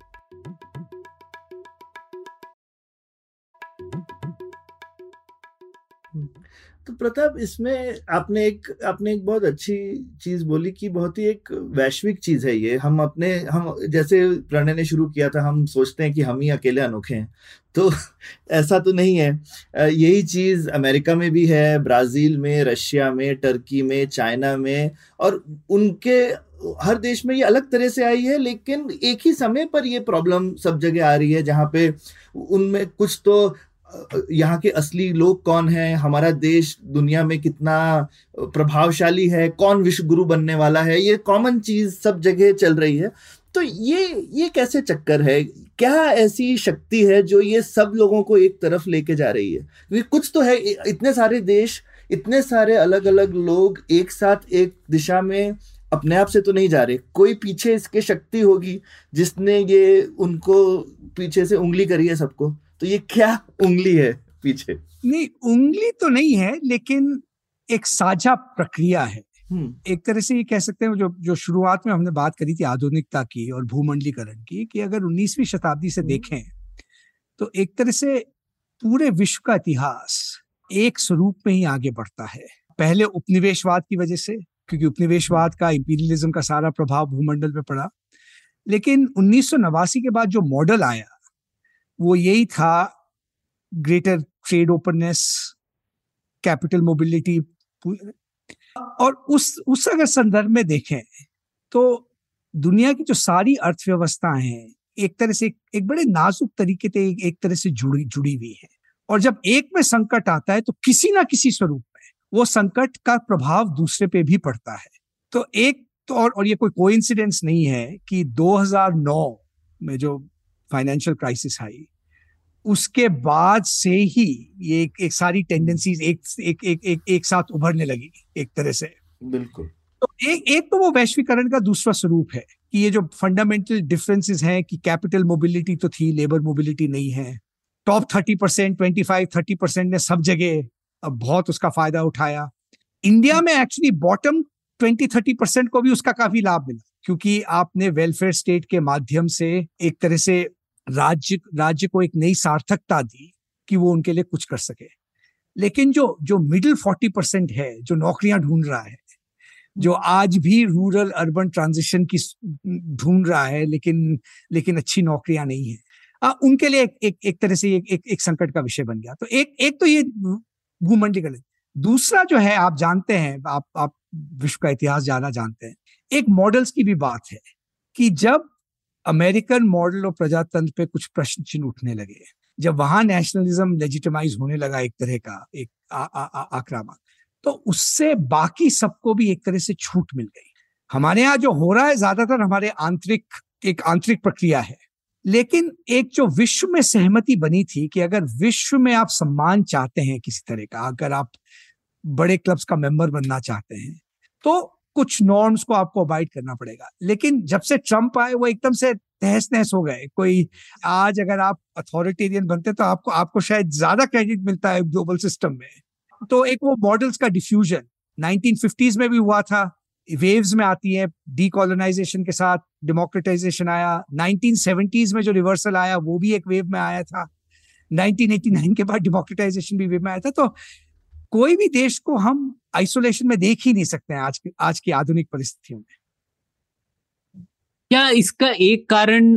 तो प्रताप, इसमें आपने एक आपने एक बहुत अच्छी चीज़ बोली कि बहुत ही एक वैश्विक चीज़ है ये। हम अपने, हम जैसे प्रणय ने शुरू किया था, हम सोचते हैं कि हम ही अकेले अनोखे हैं। तो ऐसा तो नहीं है। यही चीज़ अमेरिका में भी है, ब्राज़ील में, रशिया में, टर्की में, चाइना में, और उनके, हर देश में ये अलग तरह से आई है, लेकिन एक ही समय पर ये प्रॉब्लम सब जगह आ रही है, जहाँ पे उनमें कुछ तो यहाँ के असली लोग कौन हैं? हमारा देश दुनिया में कितना प्रभावशाली है? कौन विश्व गुरु बनने वाला है? ये कॉमन चीज़ सब जगह चल रही है। तो ये ये कैसे चक्कर है? क्या ऐसी शक्ति है जो ये सब लोगों को एक तरफ़ लेके जा रही है? क्योंकि कुछ तो है इतने सारे देश, इतने सारे अलग अलग लोग एक साथ एक दिशा में अपने आप से तो नहीं जा रहे। कोई पीछे इसके शक्ति होगी जिसने ये उनको पीछे से उंगली करी है सबको? तो ये क्या उंगली है पीछे नहीं उंगली तो नहीं है लेकिन एक साझा प्रक्रिया है हम्म। एक तरह से ये कह सकते हैं जो जो शुरुआत में हमने बात करी थी आधुनिकता की और भूमंडलीकरण की कि अगर 19वीं शताब्दी से हम्म। देखें तो एक तरह से पूरे विश्व का इतिहास एक स्वरूप में ही आगे बढ़ता है पहले उपनिवेशवाद की वजह से क्योंकि उपनिवेशवाद का इंपीरियलिज्म का सारा प्रभाव भूमंडल पे पड़ा लेकिन उन्नीस सौ नवासी के बाद जो मॉडल आया वो यही था greater trade openness capital mobility और उस उस अगर संदर्भ में देखें तो दुनिया की जो सारी अर्थव्यवस्था है एक तरह से एक, बड़े नाजुक तरीके से एक, एक तरह से जुड़ी जुड़ी हुई है। और जब एक में संकट आता है तो किसी ना किसी स्वरूप में वो संकट का प्रभाव दूसरे पे भी पड़ता है। तो एक तो और, और ये कोई कोइंसिडेंस नहीं है कि 2009 में जो फाइनेंशियल क्राइसिस आई उसके बाद से ही ये एक, एक सारी टेंडेंसीज एक एक एक एक एक साथ उभरने लगी एक तरह से। बिल्कुल। तो एक एक तो वो वैश्वीकरण का दूसरा स्वरूप है कि ये जो फंडामेंटल डिफरेंसेस हैं कि कैपिटल मोबिलिटी तो थी लेबर मोबिलिटी नहीं है। Top thirty percent twenty five thirty percent ने सब जगह अब बहुत उसका फ़ायदा उठाया। इंडिया में actually bottom twenty thirty percent को भी उसका काफ़ी लाभ मिला क्योंकि आपने वेलफेयर स्टेट के माध्यम से एक तरह से राज्य राज्य को एक नई सार्थकता दी कि वो उनके लिए कुछ कर सके। लेकिन जो जो मिडिल फोर्टी परसेंट है जो नौकरियाँ ढूंढ रहा है जो आज भी रूरल अर्बन ट्रांजिशन की ढूंढ रहा है लेकिन लेकिन अच्छी नौकरियाँ नहीं है। आ, उनके लिए एक एक, एक तरह से एक, एक एक संकट का विषय बन गया। तो एक एक तो ये भूमंडलीकरण दूसरा जो है आप जानते हैं आप आप विश्व का इतिहास ज़्यादा जानते हैं। एक मॉडल्स की भी बात है कि जब अमेरिकन मॉडल और प्रजातंत्र पे कुछ प्रश्न चिन्ह उठने लगे। जब वहाँ नेशनलिज्म लेजिटिमाइज होने लगा एक तरह का, एक आक्रामक तो उससे बाकी सबको भी एक तरह से छूट मिल गई। हमारे यहाँ जो हो रहा है, ज़्यादातर हमारे आंतरिक, एक आंतरिक प्रक्रिया है। लेकिन एक जो विश्व में सहमति बनी थी कि अगर विश्व में आप सम्मान चाहते हैं किसी तरह का, अगर आप बड़े क्लब्स का मेंबर बनना चाहते हैं तो कुछ नॉर्म्स को आपको अवॉइड करना पड़ेगा। लेकिन जब से ट्रंप आए, वो एकदम से तहस नहस हो गए। कोई आज अगर आप अथॉरिटेरियन बनते तो आपको आपको शायद ज़्यादा क्रेडिट मिलता है ग्लोबल सिस्टम में। तो एक वो मॉडल्स का डिफ्यूजन 1950s में भी हुआ था। वेव्स में आती है। डीकोलोनाइजेशन के साथ डेमोक्रेटाइजेशन आया। 1970s में जो रिवर्सल आया, वो भी एक वेव में आया था। 1989 के बाद डेमोक्रेटाइजेशन भी वेव में आया था। तो कोई भी देश को हम आइसोलेशन में देख ही नहीं सकते हैं आज की आज की आधुनिक परिस्थितियों में। क्या इसका एक कारण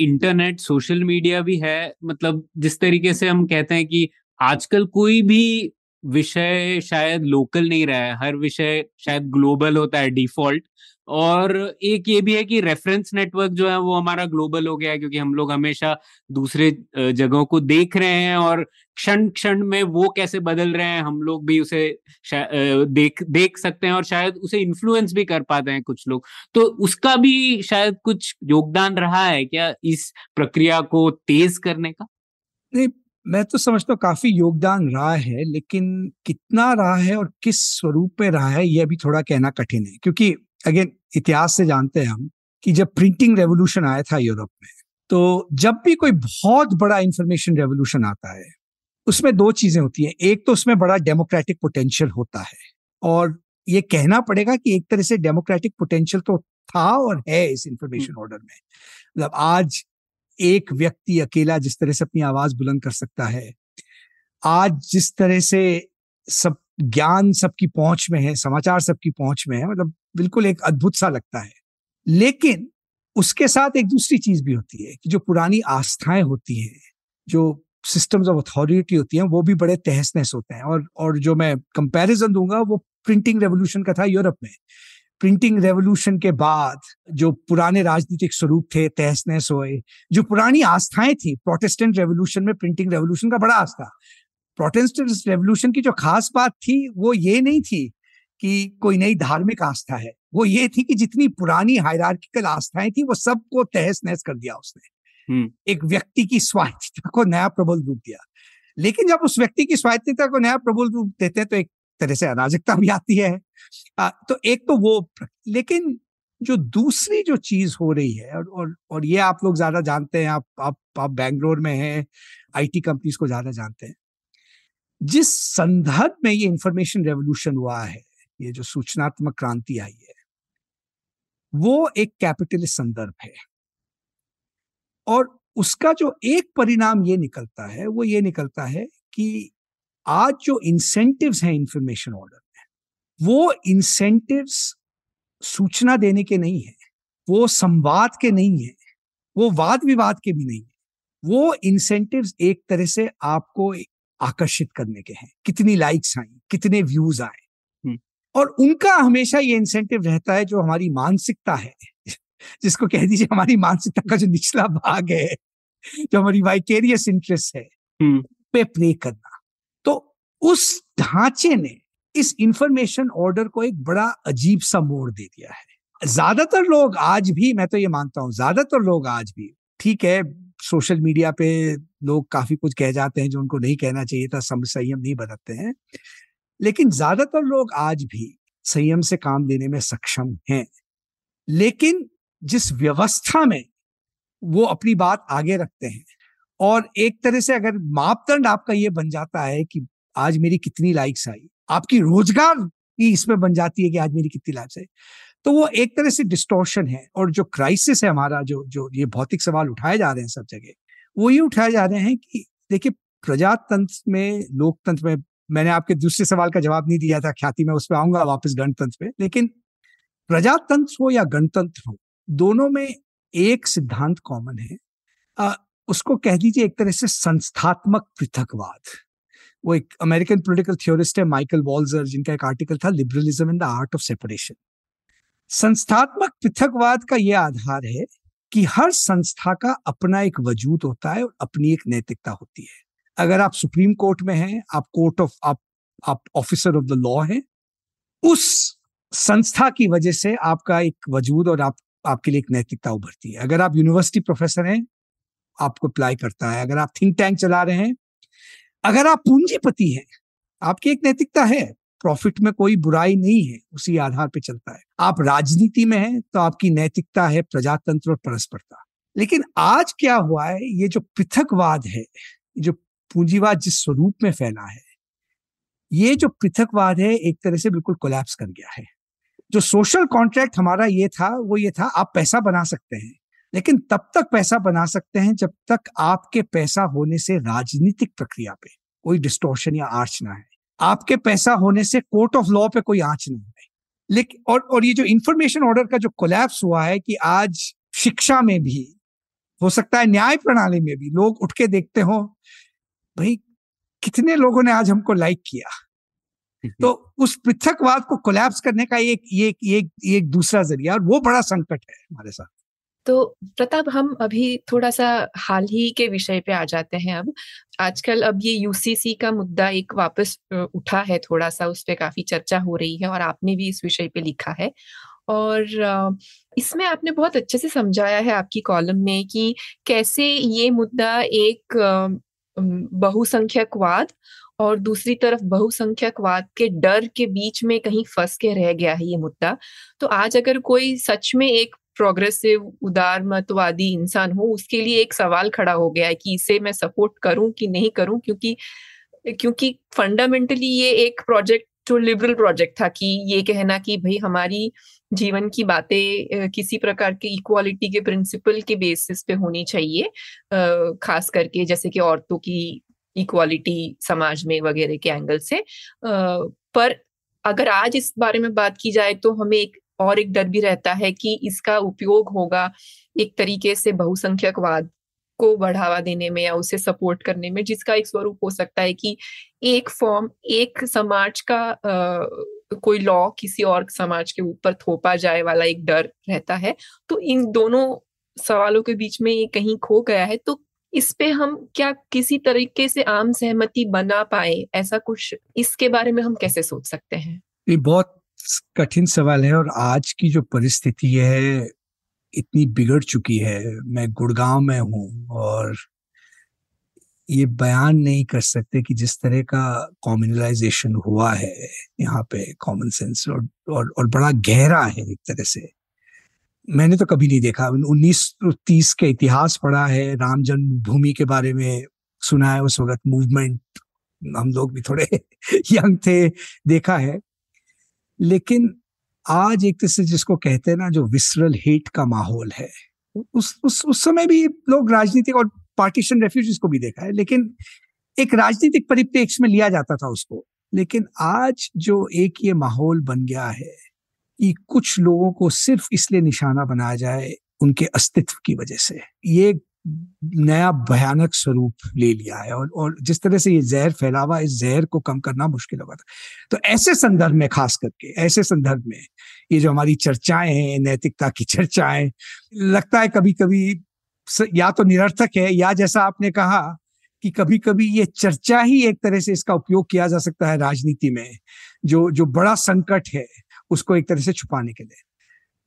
इंटरनेट, सोशल मीडिया भी है? मतलब जिस तरीके से हम कहते हैं कि आजकल कोई भी विषय शायद लोकल नहीं रहा है, हर विषय शायद ग्लोबल होता है डिफ़ॉल्ट। और एक ये भी है कि रेफरेंस नेटवर्क जो है वो हमारा ग्लोबल हो गया है, क्योंकि हम लोग हमेशा दूसरे जगहों को देख रहे हैं और क्षण क्षण में वो कैसे बदल रहे हैं, हम लोग भी उसे देख देख सकते हैं और शायद उसे इन्फ्लुएंस भी कर पाते हैं कुछ लोग। तो उसका भी शायद कुछ योगदान रहा है क्या इस प्रक्रिया को तेज करने का? नहीं मैं तो समझता हूँ काफ़ी योगदान रहा है लेकिन कितना रहा है और किस स्वरूप में रहा है यह भी थोड़ा कहना कठिन है। क्योंकि अगेन इतिहास से जानते हैं हम कि जब प्रिंटिंग रेवोल्यूशन आया था यूरोप में तो जब भी कोई बहुत बड़ा इंफॉर्मेशन रेवोल्यूशन आता है उसमें दो चीज़ें होती हैं। एक तो उसमें बड़ा डेमोक्रेटिक पोटेंशियल होता है और ये कहना पड़ेगा कि एक तरह से डेमोक्रेटिक पोटेंशियल तो था और है इस इंफॉर्मेशन ऑर्डर में। मतलब आज एक व्यक्ति अकेला जिस तरह से अपनी आवाज़ बुलंद कर सकता है, आज जिस तरह से सब ज्ञान सबकी पहुँच में है, समाचार सबकी पहुँच में है मतलब बिल्कुल एक अद्भुत सा लगता है। लेकिन उसके साथ एक दूसरी चीज़ भी होती है कि जो पुरानी आस्थाएँ होती हैं, जो सिस्टम्स ऑफ़ अथॉरिटी होती हैं, वो भी बड़े तहस नहस होते हैं और और जो मैं कंपैरिजन दूँगा वो प्रिंटिंग रेवोल्यूशन का था यूरोप में। प्रिंटिंग रेवोल्यूशन के बाद जो पुराने राजनीतिक स्वरूप थे तहस नहस हुए जो पुरानी आस्थाएँ थी प्रोटेस्टेंट रेवोल्यूशन में प्रिंटिंग रेवोल्यूशन का बड़ा आस्था। प्रोटेस्टेंट रेवोल्यूशन की जो खास बात थी वो ये नहीं थी कि कोई नई धार्मिक आस्था है। वो ये थी कि जितनी पुरानी हायरार्किकल आस्थाएँ थी वो सबको तहस नहस कर दिया उसने। एक व्यक्ति की स्वायत्तता को नया प्रबल रूप दिया। लेकिन जब उस व्यक्ति की स्वायत्तता को नया प्रबल रूप देते हैं तो एक तरह से अराजकता भी आती है। आ, तो एक तो वो लेकिन जो दूसरी जो चीज़ हो रही है और और, और ये आप लोग ज़्यादा जानते हैं आप आप आप बैंगलोर में हैं आईटी कंपनीज़ को ज़्यादा जानते हैं। जिस संदर्भ में ये इंफॉर्मेशन रेवोल्यूशन हुआ है ये जो सूचनात्मक क्रांति आई है वो एक कैपिटलिस्ट संदर्भ है। और उसका जो एक परिणाम ये निकलता है वो ये निकलता है कि आज जो इंसेंटिव्स हैं इंफॉर्मेशन ऑर्डर में वो इंसेंटिव्स सूचना देने के नहीं है वो संवाद के नहीं है वो वाद विवाद के भी नहीं है। वो इंसेंटिव्स एक तरह से आपको आकर्षित करने के हैं। कितनी लाइक्स आई कितने व्यूज़ आए। और उनका हमेशा ये इंसेंटिव रहता है जो हमारी मानसिकता है जिसको कह दीजिए हमारी मानसिकता का जो निचला भाग है जो हमारी वाइकेरियस इंटरेस्ट है हम्म। पे प्ले करना। उस ढांचे ने इस इंफॉर्मेशन ऑर्डर को एक बड़ा अजीब सा मोड़ दे दिया है। ज़्यादातर लोग आज भी, मैं तो ये मानता हूँ, ज़्यादातर लोग आज भी, ठीक है सोशल मीडिया पे लोग काफ़ी कुछ कह जाते हैं जो उनको नहीं कहना चाहिए था, सम, संयम नहीं बदलते हैं। लेकिन ज़्यादातर लोग आज भी संयम से काम लेने में सक्षम हैं। लेकिन जिस व्यवस्था में वो अपनी बात आगे रखते हैं, और एक तरह से अगर मापदंड आपका ये बन जाता है कि आज मेरी कितनी लाइक्स आई। आपकी रोज़गार ही इसमें बन जाती है कि आज मेरी कितनी लाइक्स आई। तो वो एक तरह से डिस्टोर्शन है और जो क्राइसिस है हमारा जो जो ये भौतिक सवाल उठाए जा रहे हैं सब जगह वो ये उठाए जा रहे हैं कि देखिए प्रजातंत्र में लोकतंत्र में मैंने आपके दूसरे सवाल का जवाब नहीं दिया था ख्याति में उस पर आऊँगा वापस गणतंत्र पे लेकिन प्रजातंत्र हो या गणतंत्र हो दोनों में एक सिद्धांत कॉमन है। आ, उसको कह दीजिए एक तरह से संस्थात्मक पृथकवाद। वो एक अमेरिकन पोलिटिकल थियोरिस्ट है माइकल वॉल्जर जिनका एक आर्टिकल था liberalism in the art of separation संस्थात्मक पृथकवाद का यह आधार है कि हर संस्था का अपना एक वजूद होता है और अपनी एक नैतिकता होती है। अगर आप सुप्रीम कोर्ट में हैं, आप कोर्ट ऑफ़, आप आप ऑफिसर ऑफ़ द लॉ हैं, उस संस्था की वजह से आपका एक वजूद और आप, आपके लिए एक नैतिकता उभरती है। अगर आप यूनिवर्सिटी प्रोफेसर हैं, आपको अप्लाई करता है। अगर आप थिंक टैंक चला रहे हैं अगर आप पूंजीपति हैं, आपकी एक नैतिकता है, प्रॉफिट में कोई बुराई नहीं है, उसी आधार पर चलता है। आप राजनीति में हैं तो आपकी नैतिकता है प्रजातंत्र और परस्परता। लेकिन आज क्या हुआ है, ये जो पृथकवाद है जो पूंजीवाद जिस स्वरूप में फैला है, ये जो पृथकवाद है, एक तरह से बिल्कुल कोलैप्स कर गया है। जो सोशल कॉन्ट्रैक्ट हमारा ये था, वो ये था, आप पैसा बना सकते हैं। लेकिन तब तक पैसा बना सकते हैं, जब तक आपके पैसा होने से राजनीतिक प्रक्रिया पे। कोई डिस्टोर्शन या आर्च ना है। आपके पैसा होने से कोर्ट ऑफ़ लॉ पे कोई आँच ना है। लेकिन और और ये जो इंफॉर्मेशन ऑर्डर का जो कोलैप्स हुआ है कि आज शिक्षा में भी हो सकता है न्याय प्रणाली में भी लोग उठ के देखते हो भाई कितने लोगों ने आज हमको लाइक किया? तो उस पृथकवाद को कोलैप्स करने का एक ये एक एक दूसरा ज़रिया और वो बड़ा संकट है हमारे साथ। तो प्रताप, हम अभी थोड़ा सा हाल ही के विषय पे आ जाते हैं अब। आजकल अब ये यूसीसी का मुद्दा एक वापस उठा है थोड़ा सा उस पर काफ़ी चर्चा हो रही है और आपने भी इस विषय पे लिखा है। और इसमें आपने बहुत अच्छे से समझाया है आपकी कॉलम में कि कैसे ये मुद्दा एक बहुसंख्यकवाद और दूसरी तरफ़ बहुसंख्यकवाद के डर के बीच में कहीं फंस के रह गया है ये मुद्दा। तो आज अगर कोई सच में एक प्रोग्रेसिव उदार, मतवादी इंसान हो, उसके लिए एक सवाल खड़ा हो गया है कि इसे मैं सपोर्ट करूँ कि नहीं करूँ? क्योंकि क्योंकि फंडामेंटली ये एक प्रोजेक्ट जो लिबरल प्रोजेक्ट था कि ये कहना कि भाई हमारी जीवन की बातें किसी प्रकार के इक्वालिटी के प्रिंसिपल के बेसिस पे होनी चाहिए खास करके जैसे कि औरतों की इक्वालिटी समाज में वगैरह के एंगल से। पर अगर आज इस बारे में बात की जाए तो हमें एक और एक डर भी रहता है कि इसका उपयोग होगा एक तरीके से बहुसंख्यकवाद को बढ़ावा देने में या उसे सपोर्ट करने में जिसका एक स्वरूप हो सकता है कि एक फॉर्म एक समाज का आ, कोई लॉ किसी और समाज के ऊपर थोपा जाए वाला एक डर रहता है। तो इन दोनों सवालों के बीच में ये कहीं खो गया है तो इस पे हम क्या किसी तरीके से आम सहमति बना पाए? ऐसा कुछ इसके बारे में हम कैसे सोच सकते हैं? ये बहुत कठिन सवाल है और आज की जो परिस्थिति है इतनी बिगड़ चुकी है। मैं गुड़गांव में हूँ और ये बयान नहीं कर सकते कि जिस तरह का कॉम्युनलाइजेशन हुआ है यहाँ पे कॉमन सेंस और, और और बड़ा गहरा है एक तरह से। मैंने तो कभी नहीं देखा। उन्नीस तीस के इतिहास पढ़ा है राम जन्मभूमि के बारे में सुना है उस वक्त मूवमेंट हम लोग भी थोड़े यंग थे देखा है। लेकिन आज एक तरह से जिसको कहते हैं ना जो विसरल हेट का माहौल है उस उस उस समय भी लोग राजनीतिक और पार्टीशन रेफ्यूज को भी देखा है लेकिन एक राजनीतिक परिप्रेक्ष्य में लिया जाता था उसको। लेकिन आज जो एक ये माहौल बन गया है कि कुछ लोगों को सिर्फ़ इसलिए निशाना बनाया जाए उनके अस्तित्व की वजह से। ये नया भयानक स्वरूप ले लिया है और और जिस तरह से ये जहर फैला हुआ इस जहर को कम करना मुश्किल होगा तो ऐसे संदर्भ में, खास करके, ऐसे संदर्भ में, ये जो हमारी चर्चाएँ हैं नैतिकता की चर्चाएँ, लगता है कभी कभी या तो निरर्थक है, या जैसा आपने कहा कि कभी कभी ये चर्चा ही एक तरह से इसका उपयोग किया जा सकता है राजनीति में, जो जो बड़ा संकट है, उसको एक तरह से छुपाने के लिए।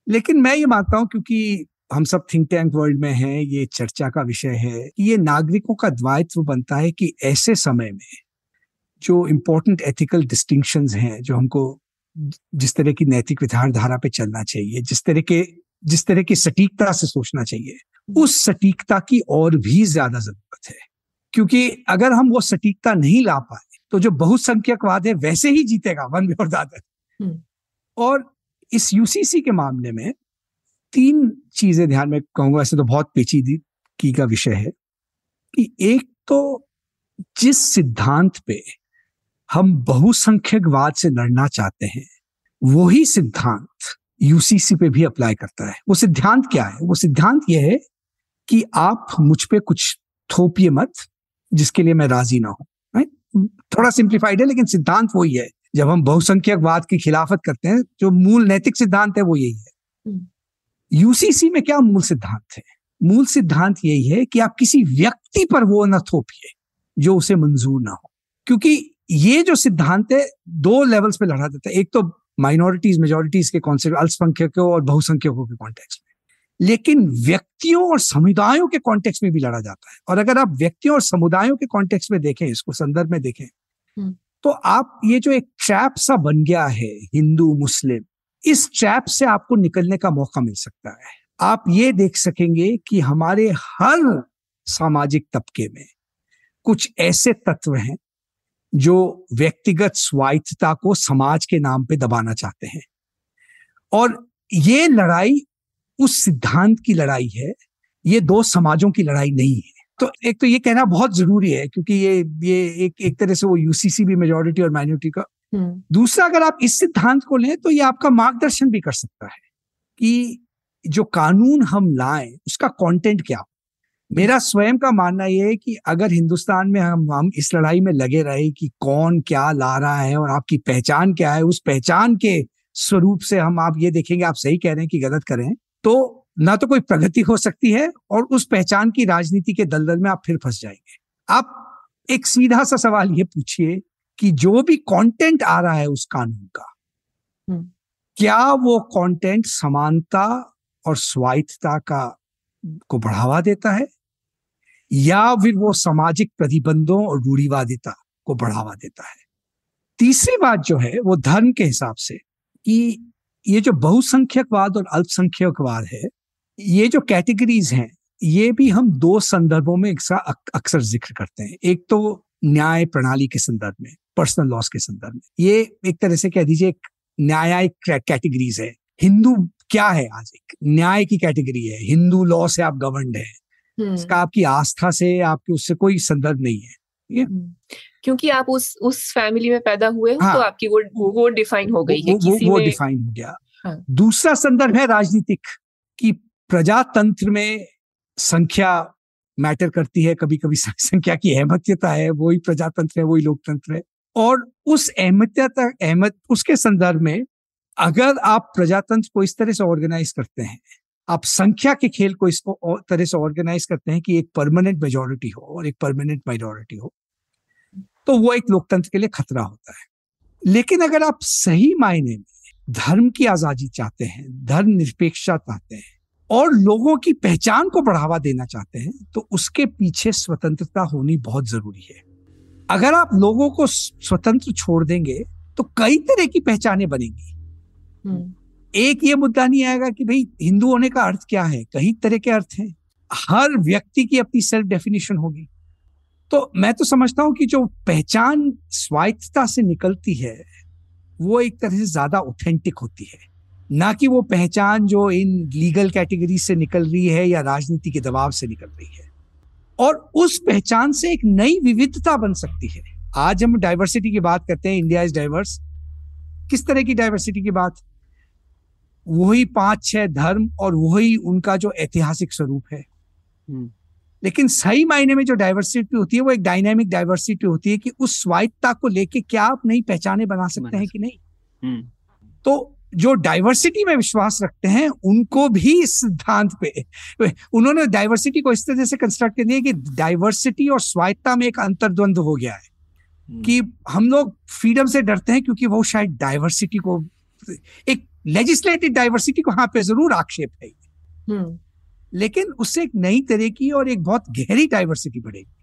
लेकिन मैं ये मानता हूँ, क्योंकि हम सब थिंक टैंक वर्ल्ड में हैं ये चर्चा का विषय है। ये नागरिकों का दायित्व बनता है कि ऐसे समय में जो इम्पोर्टेंट एथिकल डिस्टिंक्शन हैं जो हमको जिस तरह की नैतिक विचारधारा पे चलना चाहिए जिस तरह के जिस तरह की सटीकता से सोचना चाहिए उस सटीकता की और भी ज़्यादा ज़रूरत है। क्योंकि अगर हम वो सटीकता नहीं ला पाए तो जो बहुसंख्यकवाद है वैसे ही जीतेगा वन वे और दादर और इस यूसीसी के मामले में तीन चीज़ें ध्यान में कहूँगा ऐसे तो बहुत पेचीदी की का विषय है, कि एक तो जिस सिद्धांत पे हम बहुसंख्यकवाद से लड़ना चाहते हैं, वही सिद्धांत यूसीसी पे भी अप्लाई करता है। वो सिद्धांत क्या है? वो सिद्धांत यह है कि आप मुझ पे कुछ थोपिए मत, जिसके लिए मैं राज़ी ना हूँ थोड़ा सिंप्लीफाइड है, लेकिन सिद्धांत वही है। जब हम बहुसंख्यकवाद की खिलाफत करते हैं, जो मूल नैतिक सिद्धांत है, वो यही है। हम्म। यूसीसी में क्या मूल सिद्धांत है? मूल सिद्धांत यही है कि आप किसी व्यक्ति पर वो न थोपिए जो उसे मंजूर ना हो। क्योंकि ये जो सिद्धांत है दो लेवल्स पे लड़ा जाता है। एक तो माइनॉरिटीज मेजोरिटीज के कॉन्सेप्ट अल्पसंख्यकों और बहुसंख्यकों के कॉन्टेक्स्ट में। लेकिन व्यक्तियों और समुदायों के कॉन्टेक्स्ट में भी लड़ा जाता है। और अगर आप व्यक्तियों और समुदायों के कॉन्टेक्स्ट में देखें इसको संदर्भ में देखें हम्म। तो आप ये जो एक ट्रैप सा बन गया है हिंदू मुस्लिम इस ट्रैप से आपको निकलने का मौका मिल सकता है आप ये देख सकेंगे कि हमारे हर सामाजिक तबके में कुछ ऐसे तत्व हैं जो व्यक्तिगत स्वायत्तता को समाज के नाम पे दबाना चाहते हैं और ये लड़ाई, उस सिद्धांत की लड़ाई है, ये दो समाजों की लड़ाई नहीं है तो एक तो ये कहना बहुत ज़रूरी है, क्योंकि ये ये एक एक तरह से वो यूसीसी भी मेजोरिटी और माइनॉरिटी का। दूसरा, अगर आप इस सिद्धांत को लें तो ये आपका मार्गदर्शन भी कर सकता है कि जो कानून हम लाएँ, उसका कंटेंट क्या मेरा स्वयं का मानना यह है कि अगर हिंदुस्तान में हम हम इस लड़ाई में लगे रहे कि कौन क्या ला रहा है और आपकी पहचान क्या है, उस पहचान के स्वरूप से हम, आप ये देखेंगे, आप सही कह रहे हैं कि गलत करें तो ना तो कोई प्रगति हो सकती है और उस पहचान की राजनीति के दलदल में आप फिर फंस जाएँगे। आप एक सीधा सा सवाल ये पूछिए कि जो भी कंटेंट आ रहा है उस कानून का। हम्म। क्या वो कंटेंट समानता और स्वायत्तता का को बढ़ावा देता है? या फिर वो सामाजिक प्रतिबंधों और रूढ़ीवादिता को बढ़ावा देता है? तीसरी बात जो है वो धर्म के हिसाब से कि ये जो बहुसंख्यकवाद और अल्पसंख्यकवाद है ये जो कैटेगरीज हैं ये भी हम दो संदर्भों में अक्सर ज़िक्र करते हैं। एक तो न्याय प्रणाली के संदर्भ में पर्सनल लॉस के संदर्भ में। ये एक तरह से कह दीजिए एक न्यायिक कैटेगरीज है। हिंदू क्या है आज एक? न्याय की कैटेगरी है। हिंदू लॉ से आप गवर्नड है। हम्म। इसका आपकी आस्था से आपके उससे कोई संदर्भ नहीं है। हम्म। क्योंकि आप उस उस फैमिली में पैदा हुए हो तो हाँ, तो आपकी वो वो डिफाइन हो गई है वो, किसी वो डिफाइन हो गया। हाँ. दूसरा संदर्भ है राजनीतिक कि प्रजातंत्र में संख्या मैटर करती है। कभी कभी संख्या की अहमत्यता है वही प्रजातंत्र है वही लोकतंत्र है। और उस अहमत्यता अहमत उसके संदर्भ में अगर आप प्रजातंत्र को इस तरह से ऑर्गेनाइज करते हैं, आप संख्या के खेल को इसको तरह से ऑर्गेनाइज करते हैं कि एक परमानेंट मेजोरिटी हो और एक परमानेंट माइनॉरिटी हो तो वो एक लोकतंत्र के लिए खतरा होता है। लेकिन अगर आप सही मायने में धर्म की आज़ादी चाहते हैं, धर्म निरपेक्षता चाहते हैं और लोगों की पहचान को बढ़ावा देना चाहते हैं तो उसके पीछे स्वतंत्रता होनी बहुत ज़रूरी है। अगर आप लोगों को स्वतंत्र छोड़ देंगे तो कई तरह की पहचानें बनेंगी। हम्म। एक ये मुद्दा नहीं आएगा कि भाई हिंदू होने का अर्थ क्या है कई तरह के अर्थ हैं। हर व्यक्ति की अपनी सेल्फ डेफिनेशन होगी। तो मैं तो समझता हूँ कि जो पहचान स्वायत्तता से निकलती है वो एक तरह से ज़्यादा ऑथेंटिक होती है। ना कि वो पहचान जो इन लीगल कैटेगरी से निकल रही है या राजनीति के दबाव से निकल रही है। और उस पहचान से एक नई विविधता बन सकती है। आज हम डाइवर्सिटी की बात करते हैं इंडिया इज़ डाइवर्स किस तरह की डाइवर्सिटी की बात? वही पाँच छह धर्म और वही उनका जो ऐतिहासिक स्वरूप है। हम्म। लेकिन सही मायने में जो डाइवर्सिटी होती है वो एक डायनामिक डाइवर्सिटी होती है कि उस स्वायत्ता को लेके क्या आप नई पहचाने बना सकते हैं कि नहीं। हम्म। तो जो डाइवर्सिटी में विश्वास रखते हैं उनको भी इस सिद्धांत पे उन्होंने डाइवर्सिटी को इस तरह से कंस्ट्रक्ट कर दिया कि डाइवर्सिटी और स्वायत्ता में एक अंतर्द्वंद हो गया है हम्म। कि हम लोग फ्रीडम से डरते हैं क्योंकि वो शायद डाइवर्सिटी को एक लेजिस्लेटिव डाइवर्सिटी को यहाँ पे ज़रूर आक्षेप है हम्म। लेकिन उससे एक नई तरह की और एक बहुत गहरी डाइवर्सिटी बढ़ेगी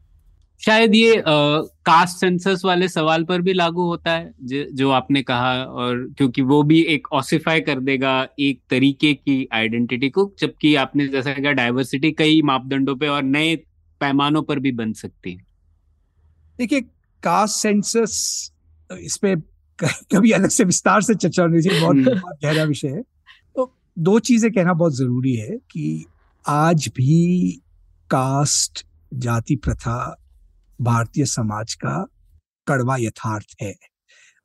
शायद ये कास्ट सेंसस वाले सवाल पर भी लागू होता है ज, जो आपने कहा और क्योंकि वो भी एक ऑसिफाई कर देगा एक तरीके की आइडेंटिटी को जबकि आपने जैसा कहा डाइवर्सिटी कई मापदंडों पे और नए पैमानों पर भी बन सकती है देखिए कास्ट सेंसस इस पे कभी अलग से विस्तार से चर्चा होनी चाहिए बहुत, हम्म। बहुत गहरा विषय है तो दो चीज़ें कहना बहुत ज़रूरी है कि आज भी कास्ट जाति प्रथा भारतीय समाज का कड़वा यथार्थ है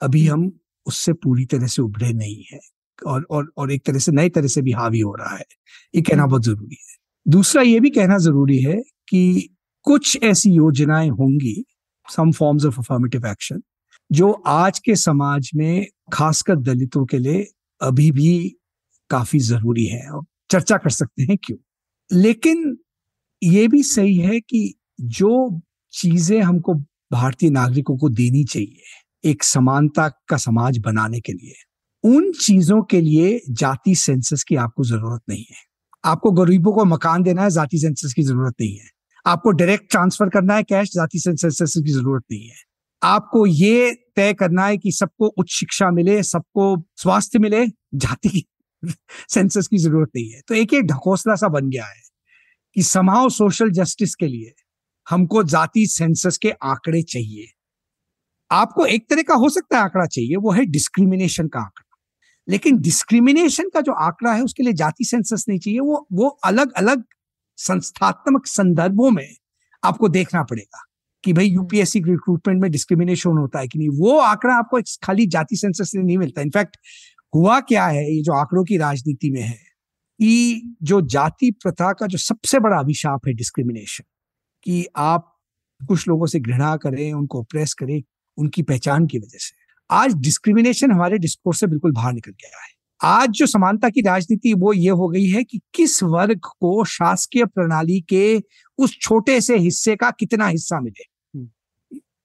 अभी। हम उससे पूरी तरह से उभरे नहीं है और और और एक तरह से नए तरह से भी हावी हो रहा है ये कहना। बहुत ज़रूरी है दूसरा ये भी कहना ज़रूरी है कि कुछ ऐसी योजनाएँ होंगी some forms of affirmative action जो आज के समाज में खासकर दलितों के लिए अभी भी काफ़ी ज़रूरी है और चर्चा कर सकते हैं क्यों लेकिन ये भी सही है कि जो चीज़ें हमको भारतीय नागरिकों को देनी चाहिए, एक समानता का समाज बनाने के लिए। उन चीज़ों के लिए जाति सेंसस की आपको ज़रूरत नहीं है। आपको गरीबों को मकान देना है, जाति सेंसस की ज़रूरत नहीं है। आपको डायरेक्ट ट्रांसफ़र करना है, कैश, जाति सेंसस की ज़रूरत नहीं है। आपको ये तय करना है कि सबको उच्च शिक्षा मिले, सबको स्वास्थ्य मिले, जाति सेंसस की ज़रूरत नहीं है। तो एक ढकोसला सा बन गया है कि समाओ सोशल जस्टिस के लिए हमको जाति सेंसस के आंकड़े चाहिए। आपको एक तरह का हो सकता है आंकड़ा चाहिए वो है डिस्क्रिमिनेशन का आंकड़ा। लेकिन डिस्क्रिमिनेशन का जो आंकड़ा है उसके लिए जाति सेंसस नहीं चाहिए वो वो अलग अलग संस्थात्मक संदर्भों में आपको देखना पड़ेगा कि भाई यूपीएससी रिक्रूटमेंट में डिस्क्रिमिनेशन होता है कि नहीं। वो आंकड़ा आपको खाली जाति सेंसस से नहीं मिलता। इनफैक्ट हुआ क्या है ये जो आंकड़ों की राजनीति में है कि जो जाति प्रथा का जो सबसे बड़ा अभिशाप है डिस्क्रिमिनेशन कि आप कुछ लोगों से घृणा करें उनको प्रेस करें उनकी पहचान की वजह से। आज डिस्क्रिमिनेशन हमारे डिस्कोर्स से बिल्कुल बाहर निकल गया है। आज जो समानता की राजनीति वो ये हो गई है कि किस वर्ग को शासकीय प्रणाली के उस छोटे से हिस्से का कितना हिस्सा मिले।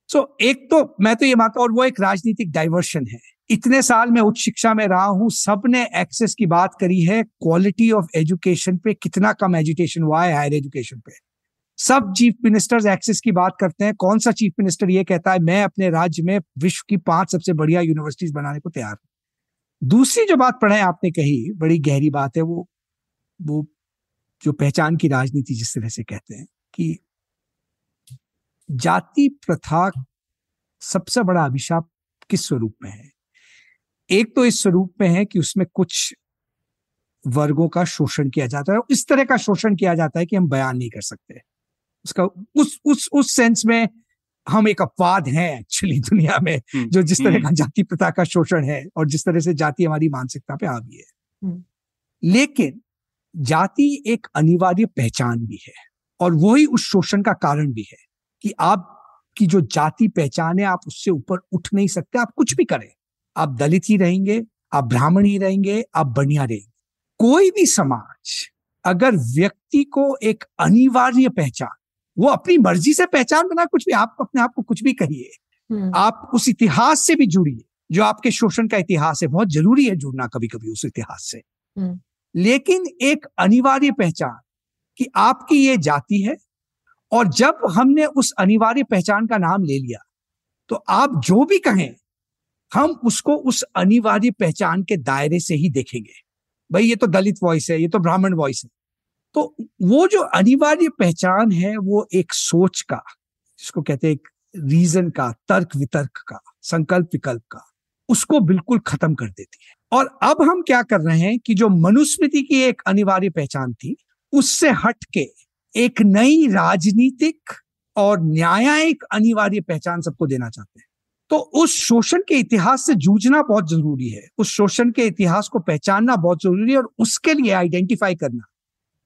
सो so, एक तो मैं तो ये मानता हूँ और वो एक राजनीतिक डाइवर्शन है। इतने साल में उच्च शिक्षा में रहा हूँ सबने एक्सेस की बात करी है क्वालिटी ऑफ़ एजुकेशन पे कितना कम एजुकेशन हुआ है हायर एजुकेशन पे। सब चीफ मिनिस्टर्स एक्सेस की बात करते हैं। कौन सा चीफ मिनिस्टर ये कहता है, मैं अपने राज्य में विश्व की पाँच सबसे बढ़िया यूनिवर्सिटीज बनाने को तैयार हूँ। दूसरी जो बात पढ़े आपने कही, बड़ी गहरी बात है, वो वो जो पहचान की राजनीति जिस तरह से कहते हैं कि जाति प्रथा सबसे बड़ा अभिशाप किस स्वरूप में है? एक तो इस स्वरूप में है कि उसमें कुछ वर्गों का शोषण किया जाता है इस तरह का शोषण किया जाता है कि हम बयान नहीं कर सकते। उसका उस उस उस सेंस में हम एक अपवाद हैं एक्चुअली दुनिया में हम्म, जो जिस तरह का हम्म। जाति प्रथा का शोषण है और जिस तरह से जाति हमारी मानसिकता पे हावी है हम्म। लेकिन जाति एक अनिवार्य पहचान भी है और वही उस शोषण का कारण भी है कि आप की जो जाति पहचान है आप उससे ऊपर उठ नहीं सकते आप कुछ भी करें आप दलित ही रहेंगे आप ब्राह्मण ही रहेंगे आप बढ़िया रहेंगे कोई भी समाज अगर व्यक्ति को एक अनिवार्य पहचान वो अपनी मर्ज़ी से पहचान बना कुछ भी आप अपने आप को कुछ भी कहिए हम्म। आप उस इतिहास से भी जुड़िए जो आपके शोषण का इतिहास है बहुत ज़रूरी है जुड़ना कभी कभी उस इतिहास से हम्म। लेकिन एक अनिवार्य पहचान कि आपकी ये जाति है और जब हमने उस अनिवार्य पहचान का नाम ले लिया तो आप जो भी कहें हम उसको उस अनिवार्य पहचान के दायरे से ही देखेंगे भाई ये तो दलित वॉइस है ये तो ब्राह्मण वॉइस है तो वो जो अनिवार्य पहचान है, वो एक सोच का, जिसको कहते हैं रीजन का, तर्क वितर्क का, संकल्प विकल्प का, उसको बिल्कुल खत्म कर देती है। और अब हम क्या कर रहे हैं कि जो मनुस्मृति की एक अनिवार्य पहचान थी, उससे हट के एक नई राजनीतिक और न्यायिक अनिवार्य पहचान सबको देना चाहते हैं। तो उस शोषण के इतिहास से जूझना बहुत ज़रूरी है। उस शोषण के इतिहास को पहचानना बहुत ज़रूरी है और उसके लिए आइडेंटिफाई करना।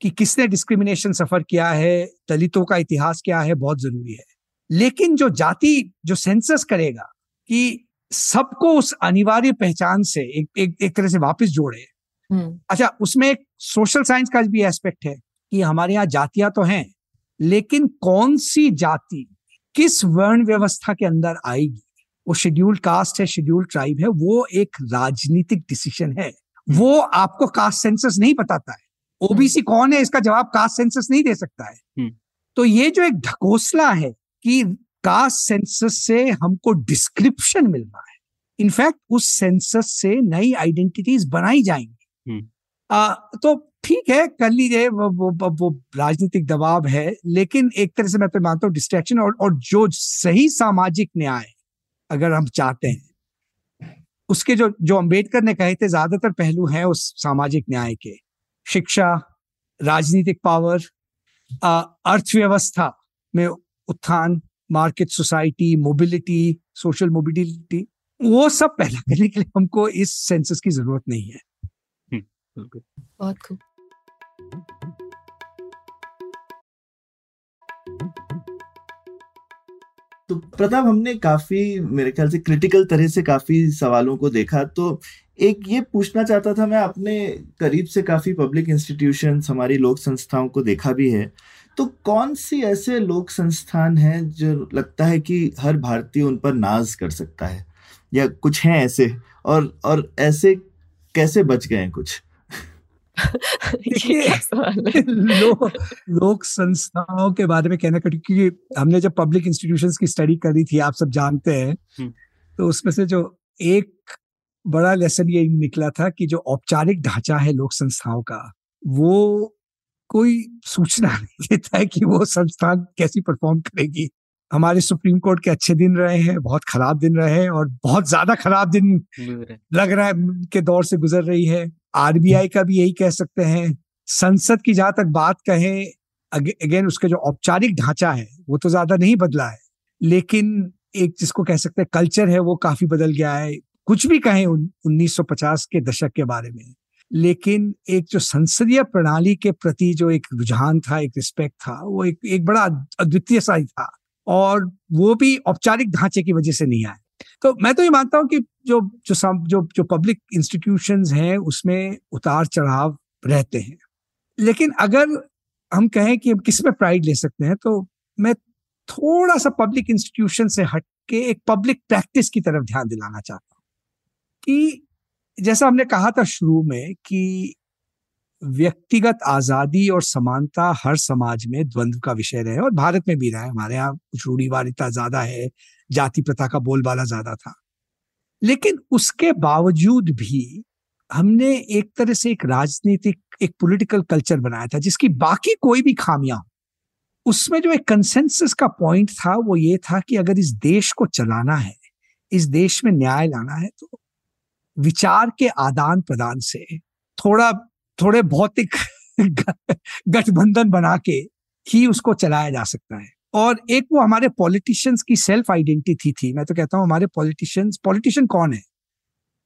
कि किसने डिस्क्रिमिनेशन सफ़र किया है दलितों का इतिहास क्या है बहुत ज़रूरी है। लेकिन जो जाति जो सेंसस करेगा कि सबको उस अनिवार्य पहचान से एक एक, एक तरह से वापस जोड़े। हम्म। अच्छा उसमें एक सोशल साइंस का भी एस्पेक्ट है कि हमारे यहाँ जातियाँ तो हैं लेकिन कौन सी जाति किस वर्ण व्यवस्था के अंदर आएगी? वो शेड्यूल्ड कास्ट है शेड्यूल्ड ट्राइब है वो एक राजनीतिक डिसीज़न है। वो आपको कास्ट सेंसस नहीं बताता है। ओबीसी कौन है? इसका जवाब कास्ट सेंसस नहीं दे सकता है। हम्म। तो ये जो एक ढकोसला है कि कास्ट सेंसस से हमको डिस्क्रिप्शन मिल रहा है। इनफैक्ट उस सेंसस से नई आइडेंटिटीज बनाई जाएँगी। हम्म। आ, तो ठीक है कर लीजिए वो, वो, वो, वो राजनीतिक दबाव है लेकिन एक तरह से मैं तो मानता हूँ डिस्ट्रैक्शन और, और जो सही सामाजिक न्याय अगर हम चाहते हैं उसके जो जो अंबेडकर ने कहे थे ज़्यादातर पहलू हैं उस सामाजिक न्याय के। शिक्षा राजनीतिक पावर अर्थव्यवस्था में उत्थान market society mobility social mobility वो सब पहला करने के लिए हमको इस सेंसस की ज़रूरत नहीं है। हम्म, बहुत खूब। तो प्रताप हमने काफ़ी मेरे ख्याल से क्रिटिकल तरह से काफ़ी सवालों को देखा तो एक ये पूछना चाहता था मैं अपने करीब से काफ़ी पब्लिक इंस्टीट्यूशन हमारी लोक संस्थाओं को देखा भी है। तो कौन सी ऐसे लोक संस्थान हैं जो लगता है कि हर भारतीय उन पर नाज कर सकता है? या कुछ हैं ऐसे? और और ऐसे कैसे बच गए हैं कुछ? लोक लोक संस्थाओं के बारे में कहना क्योंकि हमने जब पब्लिक इंस्टीट्यूशंस की स्टडी करी थी आप सब जानते हैं हम्म। तो उसमें से जो एक बड़ा लेसन ये निकला था कि जो औपचारिक ढांचा है लोक संस्थाओं का वो कोई सूचना नहीं देता है कि वो संस्थान कैसी परफॉर्म करेगी। हमारे सुप्रीम कोर्ट के अच्छे दिन रहे हैं बहुत खराब दिन रहे हैं और बहुत ज़्यादा खराब दिन लग रहा है के दौर से गुजर रही है। आरबीआई का भी यही कह सकते हैं। संसद की जहाँ तक बात कहें अगेन उसका जो औपचारिक ढांचा है वो तो ज़्यादा नहीं बदला है। लेकिन एक जिसको कह सकते हैं कल्चर है वो काफ़ी बदल गया है। कुछ भी कहें उन्नीस सौ पचास के दशक के बारे में। लेकिन एक जो संसदीय प्रणाली के प्रति जो एक रुझान था, एक रिस्पेक्ट था, वो एक एक बड़ा अद्वितीय सा ही था। और वो भी औपचारिक ढांचे की वजह से नहीं आया तो मैं तो ये मानता हूँ कि जो जो जो जो पब्लिक इंस्टीट्यूशंस हैं, उसमें उतार चढ़ाव रहते हैं। लेकिन अगर हम कहें कि हम किसमें प्राइड ले सकते हैं तो मैं थोड़ा सा पब्लिक इंस्टीट्यूशन से हट के एक पब्लिक प्रैक्टिस की तरफ़ ध्यान दिलाना चाहता कि जैसा हमने कहा था शुरू में कि व्यक्तिगत आज़ादी और समानता हर समाज में द्वंद्व का विषय रहे और भारत में भी रहा। है हमारे यहाँ कुछ रूढ़ीवादिता ज़्यादा है, जाति प्रथा का बोलबाला ज़्यादा था। लेकिन उसके बावजूद भी हमने एक तरह से एक राजनीतिक, एक पॉलिटिकल कल्चर बनाया था, जिसकी बाकी कोई भी खामियाँ हो, उसमें जो एक कंसेंसस का पॉइंट था वो ये था कि अगर इस देश को चलाना है, इस देश में न्याय लाना है तो विचार के आदान प्रदान से थोड़ा थोड़े भौतिक गठबंधन बना के ही उसको चलाया जा सकता है। और एक वो हमारे पॉलिटिशियंस की सेल्फ आइडेंटिटी थी। मैं तो कहता हूँ हमारे पॉलिटिशियंस पॉलिटिशियन कौन है?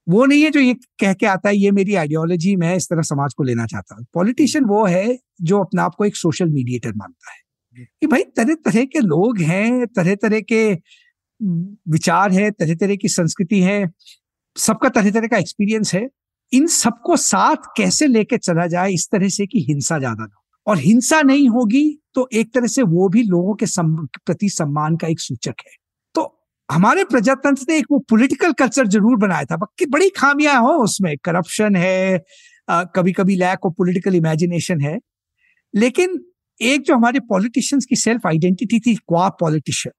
वो नहीं है जो ये कह के आता है ये मेरी आइडियोलॉजी मैं इस तरह समाज को लेना चाहता हूँ। पॉलिटिशियन वो है जो अपने आप को एक सोशल मीडिएटर मानता है। कि भाई तरह तरह के लोग हैं तरह तरह के विचार है तरह तरह की संस्कृति है सबका तरह तरह का एक्सपीरियंस है। इन सबको साथ कैसे लेके चला जाए, इस तरह से कि हिंसा ज़्यादा ना और हिंसा नहीं होगी तो एक तरह से वो भी लोगों के प्रति सम्मान का एक सूचक है। तो हमारे प्रजातंत्र ने एक वो पॉलिटिकल कल्चर ज़रूर बनाया था। बड़ी खामियाँ हो उसमें। करप्शन है कभी कभी लैक ऑफ़ पॉलिटिकल इमेजिनेशन है। लेकिन एक जो हमारे पॉलिटिशियंस की सेल्फ आइडेंटिटी थी क्वा पॉलिटिशियन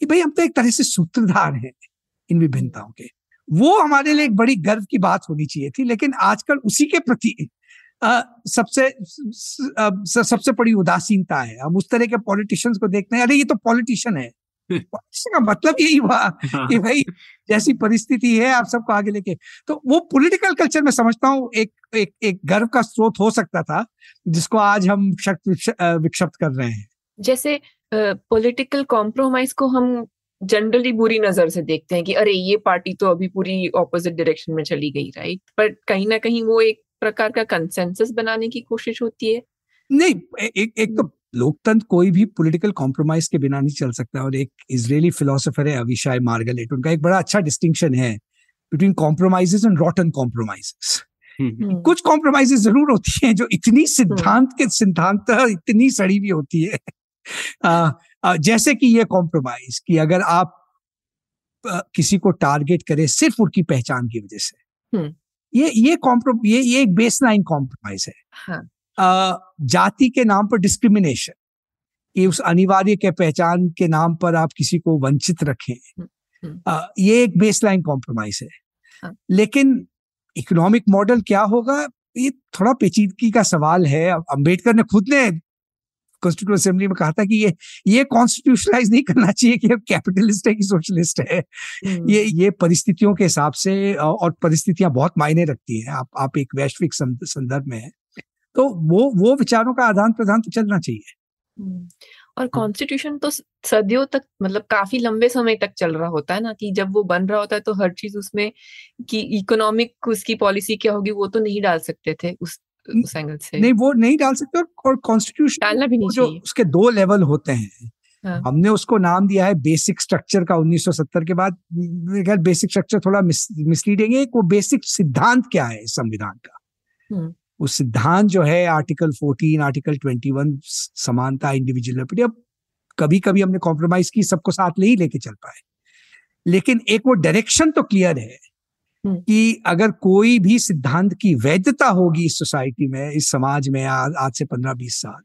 कि भाई हम तो एक तरह से सूत्रधार हैं इन विभिन्नताओं के। वो हमारे लिए एक बड़ी गर्व की बात होनी चाहिए थी लेकिन आजकल उसी के प्रति सबसे स, सबसे बड़ी उदासीनता है। हम उस तरह के पॉलिटिशियंस को देखते हैं अरे ये तो पॉलिटिशियन है। पॉलिटिशियन का मतलब यही हुआ हाँ। कि भाई जैसी परिस्थिति है आप सबको आगे लेके। तो वो पॉलिटिकल कल्चर में समझता हूँ एक एक एक गर्व का स्रोत हो सकता था जिसको आज हम विक्षिप्त कर रहे हैं। जैसे पॉलिटिकल कॉम्प्रोमाइज को हम जनरली बुरी नज़र से देखते हैं कि अरे ये पार्टी तो अभी पूरी ऑपोजिट डायरेक्शन में चली गई राइट पर कहीं ना कहीं वो एक प्रकार का कंसेंसस बनाने की कोशिश होती है। नहीं एक एक तो लोकतंत्र कोई भी पॉलिटिकल कॉम्प्रोमाइज के बिना नहीं चल सकता और एक इजरायली फिलोसोफर है अविशाय मार्गलेट उनका एक बड़ा अच्छा डिस्टिंक्शन है between compromises and rotten compromises कुछ कॉम्प्रोमाइजेस ज़रूर होती हैं जो इतनी सिद्धांत के सिद्धांत इतनी सड़ी भी होती है। जैसे कि ये कॉम्प्रोमाइज कि अगर आप किसी को टारगेट करें सिर्फ़ उनकी पहचान की वजह से हम्म। ये ये कॉम्प्रो ये ये एक बेसलाइन कॉम्प्रोमाइज है हाँ. जाति के नाम पर डिस्क्रिमिनेशन ये उस अनिवार्य के पहचान के नाम पर आप किसी को वंचित रखें हम्म, हम्म। ये एक बेसलाइन कॉम्प्रोमाइज है हाँ. लेकिन इकोनॉमिक मॉडल क्या होगा ये थोड़ा पेचीदगी का सवाल है अंबेडकर ने खुद ने कॉन्स्टिट्यूट असेंबली में कहा था कि ये ये कॉन्स्टिट्यूशनलाइज नहीं करना चाहिए कि अब कैपिटलिस्ट है कि सोशलिस्ट है हम्म। ये ये परिस्थितियों के हिसाब से और परिस्थितियाँ बहुत मायने रखती हैं आप आप एक वैश्विक संदर्भ में है तो वो वो विचारों का आदान प्रदान तो चलना चाहिए हम्म। और कॉन्स्टिट्यूशन तो सदियों तक मतलब काफ़ी लंबे समय तक चल रहा होता है ना कि जब वो बन रहा होता है तो हर चीज़ उसमें कि इकोनॉमिक उसकी पॉलिसी क्या होगी वो तो नहीं डाल सकते थे उस नहीं वो नहीं डाल सकते और कॉन्स्टिट्यूशन डालना भी नहीं जो उसके दो लेवल होते हैं हाँ. हमने उसको नाम दिया है बेसिक स्ट्रक्चर का 1970 के बाद बेसिक स्ट्रक्चर थोड़ा मिस, मिसलीडिंग है वो बेसिक सिद्धांत क्या है संविधान का हम्म। वो सिद्धांत जो है आर्टिकल 14 आर्टिकल 21 समानता इंडिविजुअल अब कभी कभी हमने कॉम्प्रोमाइज की सबको साथ ले ही लेके चल पाए लेकिन एक वो डायरेक्शन तो क्लियर है। कि अगर कोई भी सिद्धांत की वैधता होगी इस सोसाइटी में इस समाज में आज आज से पंद्रह बीस साल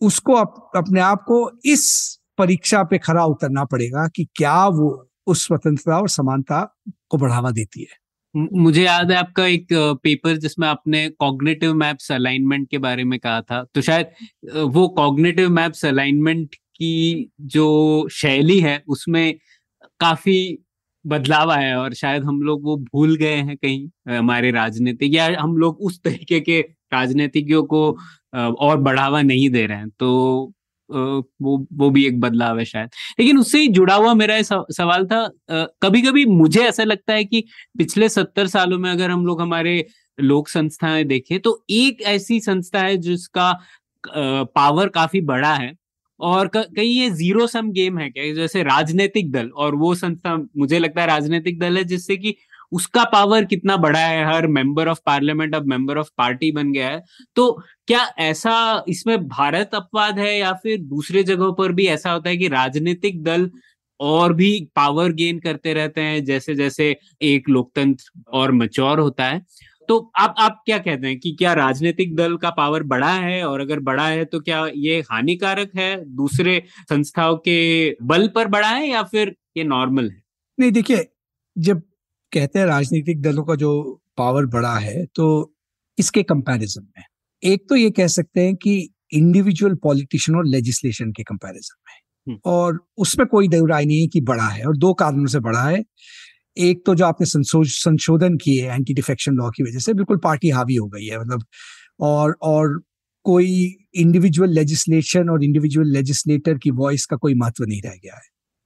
उसको अप, अपने आप को इस परीक्षा पे खरा उतरना पड़ेगा कि क्या वो उस स्वतंत्रता और समानता को बढ़ावा देती है। मुझे याद है आपका एक पेपर जिसमें आपने कॉग्निटिव मैप्स अलाइनमेंट के बारे में कहा था। तो शायद वो कॉग्निटिव मैप्स अलाइनमेंट की जो शैली है उसमें काफ़ी बदलाव आया है और शायद हम लोग वो भूल गए हैं कहीं हमारे राजनीतिक या हम लोग उस तरीके के राजनीतिज्ञों को और बढ़ावा नहीं दे रहे हैं। तो वो वो भी एक बदलाव है शायद। लेकिन उससे ही जुड़ा हुआ मेरा सवाल था कभी कभी मुझे ऐसा लगता है कि पिछले सत्तर सालों में अगर हम लोग हमारे लोक संस्थाएँ देखें तो एक ऐसी संस्था है जिसका पावर काफ़ी बड़ा है और कहीं ये ज़ीरो सम गेम है क्या? जैसे राजनीतिक दल, और वो संस्था, मुझे लगता है राजनीतिक दल है, जिससे कि उसका पावर कितना बड़ा है, हर मेंबर ऑफ़ पार्लियामेंट अब मेंबर ऑफ़ पार्टी बन गया है। तो क्या ऐसा इसमें भारत अपवाद है, या फिर दूसरे जगहों पर भी ऐसा होता है कि राजनीतिक दल और भी पावर गेन करते रहते हैं जैसे जैसे एक लोकतंत्र और मच्योर होता है? तो आप आप क्या कहते हैं कि क्या राजनीतिक दल का पावर बड़ा है? और अगर बड़ा है तो क्या ये हानिकारक है? दूसरे संस्थाओं के बल पर बड़ा है या फिर ये नॉर्मल है? नहीं देखिए जब कहते हैं राजनीतिक दलों का जो पावर बड़ा है तो इसके कंपैरिजन में एक तो ये कह सकते हैं कि इंडिविजुअल पॉलिटिशियन और लेजिस्लेशन के कंपैरिजन में हम्म। और उसमें कोई दो राय नहीं है कि बड़ा है और दो कारणों से बड़ा है। एक तो जो आपने संशोधन किए एंटी डिफेक्शन लॉ की वजह से बिल्कुल पार्टी हावी हो गई है मतलब और और कोई इंडिविजुअल लेजिस्लेशन और इंडिविजुअल लेजिस्लेटर की वॉइस का कोई महत्व नहीं रह गया है।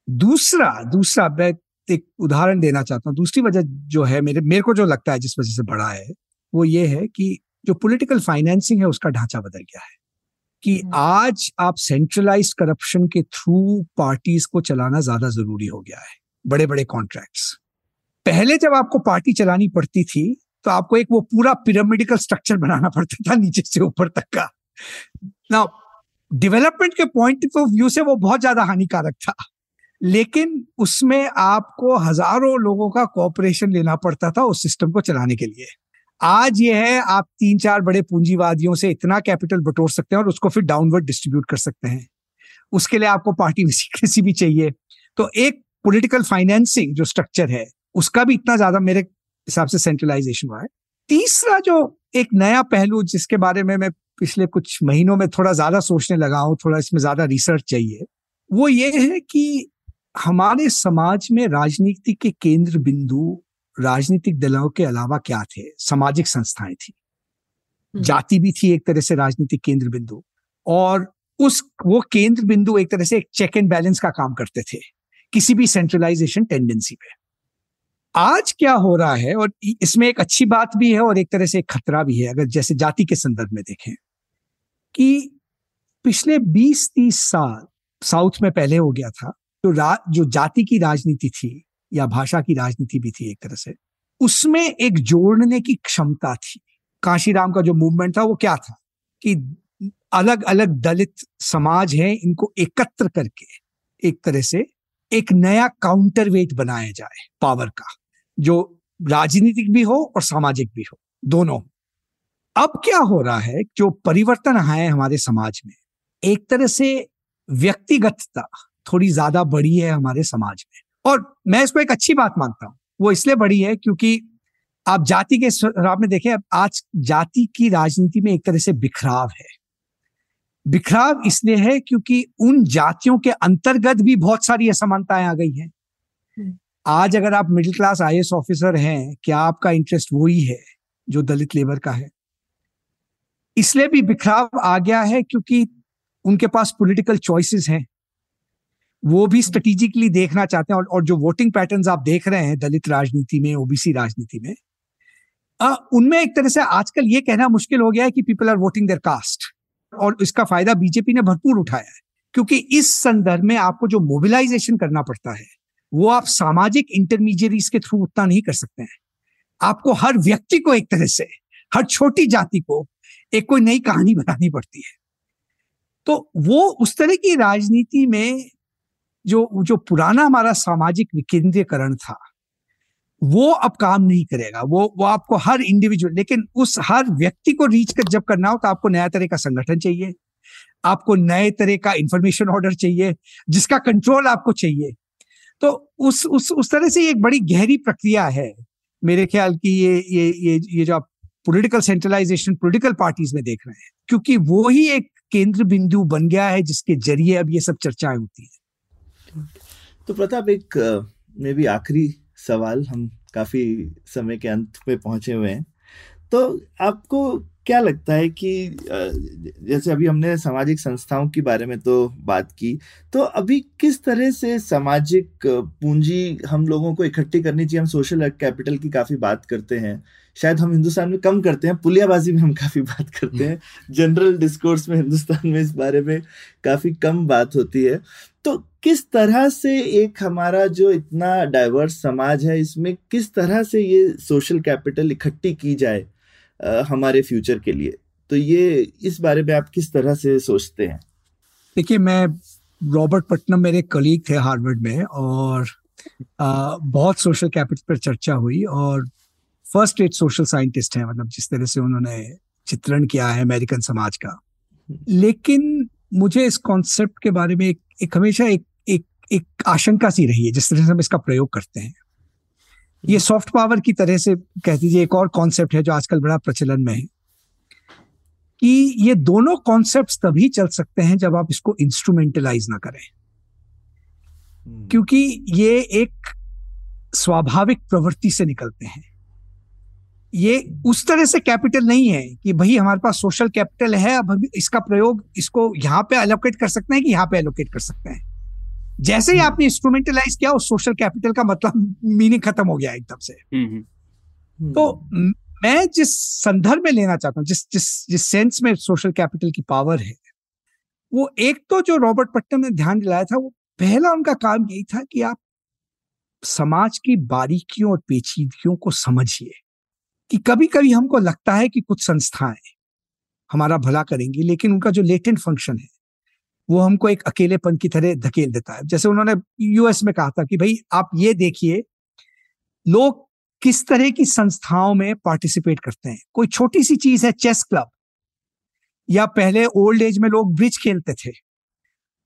दूसरा दूसरा मैं एक उदाहरण देना चाहता हूँ दूसरी वजह जो है मेरे मेरे को जो लगता है जिस वजह से बड़ा है वो ये है कि जो पॉलिटिकल फाइनेंसिंग है उसका ढांचा बदल गया है। कि हम्म। आज आप सेंट्रलाइज करप्शन के थ्रू पार्टीज़ को चलाना ज़्यादा ज़रूरी हो गया है बड़े बड़े कॉन्ट्रैक्ट्स पहले जब आपको पार्टी चलानी पड़ती थी तो आपको एक वो पूरा पिरामिडिकल स्ट्रक्चर बनाना पड़ता था नीचे से ऊपर तक का। ना डेवलपमेंट के पॉइंट ऑफ़ व्यू से वो बहुत ज़्यादा हानिकारक था। लेकिन उसमें आपको हज़ारों लोगों का कॉपरेशन लेना पड़ता था उस सिस्टम को चलाने के लिए। आज ये है, आप तीन चार बड़े पूंजीवादियों से इतना कैपिटल बटोर सकते हैं और उसको फिर डाउनवर्ड डिस्ट्रीब्यूट कर सकते हैं। उसके लिए आपको पार्टी में सीक्रेसी भी चाहिए। तो एक पॉलिटिकल फाइनेंसिंग जो स्ट्रक्चर है उसका भी इतना ज़्यादा मेरे हिसाब से सेंट्रलाइजेशन हुआ है। तीसरा जो एक नया पहलू जिसके बारे में मैं पिछले कुछ महीनों में थोड़ा ज़्यादा सोचने लगा हूँ थोड़ा इसमें ज़्यादा रिसर्च चाहिए वो ये है कि हमारे समाज में राजनीति के केंद्र बिंदु राजनीतिक दलों के अलावा क्या थे? सामाजिक संस्थाएँ थी। हम्म। जाति भी थी एक तरह से राजनीतिक केंद्र बिंदु और उस वो केंद्र बिंदु एक तरह से एक चेक एंड बैलेंस का काम करते थे किसी भी सेंट्रलाइजेशन टेंडेंसी पे। आज क्या हो रहा है और इसमें एक अच्छी बात भी है और एक तरह से एक खतरा भी है, अगर जैसे जाति के संदर्भ में देखें, कि पिछले 20-30 साल साउथ में पहले हो गया था तो जो जाति की राजनीति थी या भाषा की राजनीति भी थी एक तरह से, उसमें एक जोड़ने की क्षमता थी। काशीराम का जो मूवमेंट था वो क्या था? कि अलग अलग दलित समाज हैं, इनको एकत्र करके एक तरह से एक नया काउंटर वेट बनाया जाए पावर का। जो राजनीतिक भी हो और सामाजिक भी हो, दोनों। अब क्या हो रहा है जो परिवर्तन आए हमारे समाज में, एक तरह से व्यक्तिगतता थोड़ी ज़्यादा बड़ी है हमारे समाज में। और मैं इसको एक अच्छी बात मानता हूँ, वो इसलिए बड़ी है क्योंकि आप जाति के में देखें आज जाति की राजनीति में एक तरह से बिखराव है। बिखराव इसलिए है क्योंकि उन जातियों के अंतर्गत भी बहुत सारी असमानताएँ आ गई हैं। आज अगर आप मिडिल क्लास आई ऑफिसर हैं क्या आपका इंटरेस्ट वही है जो दलित लेबर का है? इसलिए भी बिखराव आ गया है क्योंकि उनके पास पॉलिटिकल चॉइसेस हैं। वो भी स्ट्रेटेजिकली देखना चाहते हैं और, और जो वोटिंग पैटर्न्स आप देख रहे हैं दलित राजनीति में ओबीसी राजनीति में उनमें एक तरह से आजकल ये कहना मुश्किल हो गया है कि people are voting their caste और इसका फ़ायदा बीजेपी ने भरपूर उठाया है। क्योंकि इस संदर्भ में आपको जो मोबिलाइजेशन करना पड़ता है वो आप सामाजिक इंटरमीडियरीज के थ्रू उतना नहीं कर सकते हैं। आपको हर व्यक्ति को एक तरह से, हर छोटी जाति को एक कोई नई कहानी बनानी पड़ती है। तो वो उस तरह की राजनीति में जो जो पुराना हमारा सामाजिक विकेंद्रीकरण था, वो अब काम नहीं करेगा। वो वो आपको हर इंडिविजुअल लेकिन उस हर व्यक्ति को रीच कर जब करना हो तो आपको नया तरह का संगठन चाहिए, आपको नए तरह का इंफॉर्मेशन ऑर्डर चाहिए, जिसका कंट्रोल आपको चाहिए। तो उस उस उस तरह से एक बड़ी गहरी प्रक्रिया है, मेरे ख्याल की ये ये ये ये जो आप पॉलिटिकल सेंट्रलाइजेशन पॉलिटिकल पार्टीज़ में देख रहे हैं, क्योंकि वो ही एक केंद्र बिंदु बन गया है जिसके ज़रिए अब ये सब चर्चाएँ होती है। तो प्रताप, एक, मे भी आखिरी सवाल, हम काफ़ी समय के अंत पे पहुँचे हुए हैं। तो आपको क्या लगता है कि जैसे अभी हमने सामाजिक संस्थाओं के बारे में तो बात की तो अभी किस तरह से सामाजिक पूंजी हम लोगों को इकट्ठी करनी चाहिए? हम सोशल कैपिटल की काफ़ी बात करते हैं। शायद हम हिंदुस्तान में कम करते हैं पुलियाबाजी में हम काफ़ी बात करते हैं। जनरल डिस्कोर्स में हिंदुस्तान में इस बारे में काफ़ी कम बात होती है। तो किस तरह से एक हमारा जो इतना डाइवर्स समाज है इसमें किस तरह से ये सोशल कैपिटल इकट्ठी की जाए? हमारे फ्यूचर के लिए। तो ये इस बारे में आप किस तरह से सोचते हैं? देखिए मैं रॉबर्ट पटनम मेरे कलीग थे हार्वर्ड में और आ, बहुत सोशल कैपिटल पर चर्चा हुई और फ़र्स्ट एड सोशल साइंटिस्ट है मतलब जिस तरह से उन्होंने चित्रण किया है अमेरिकन समाज का। लेकिन मुझे इस कॉन्सेप्ट के बारे में एक, एक हमेशा एक एक एक आशंका सी रही है जिस तरह से हम इसका प्रयोग करते हैं। ये सॉफ्ट पावर की तरह से कह दीजिए एक और कॉन्सेप्ट है जो आजकल बड़ा प्रचलन में है कि ये दोनों कॉन्सेप्ट तभी चल सकते हैं जब आप इसको इंस्ट्रूमेंटलाइज ना करें। हम्म। क्योंकि ये एक स्वाभाविक प्रवृत्ति से निकलते हैं। ये उस तरह से कैपिटल नहीं है कि भाई हमारे पास सोशल कैपिटल है अब हम इसका प्रयोग इसको यहाँ पे एलोकेट कर सकते हैं कि यहाँ पे एलोकेट कर सकते हैं। जैसे ही। आपने इंस्ट्रूमेंटलाइज किया उस सोशल कैपिटल का मतलब मीनिंग खत्म हो गया एकदम से हम्म, हम्म। तो मैं जिस संदर्भ में लेना चाहता हूँ जिस जिस जिस सेंस में सोशल कैपिटल की पावर है वो एक तो जो रॉबर्ट पट्टन ने ध्यान दिलाया था वो पहला उनका काम यही था कि आप समाज की बारीकियों और पेचीदगियों को समझिए कि कभी कभी हमको लगता है कि कुछ संस्थाएँ हमारा भला करेंगी लेकिन उनका जो लेटेंट फ़ंक्शन है वो हमको एक अकेलेपन की तरह धकेल देता है। जैसे उन्होंने यूएस में कहा था कि भाई, आप ये देखिए, लोग किस तरह की संस्थाओं में पार्टिसिपेट करते हैं। कोई छोटी सी चीज़ है, चेस क्लब। या पहले ओल्ड एज में लोग ब्रिज खेलते थे।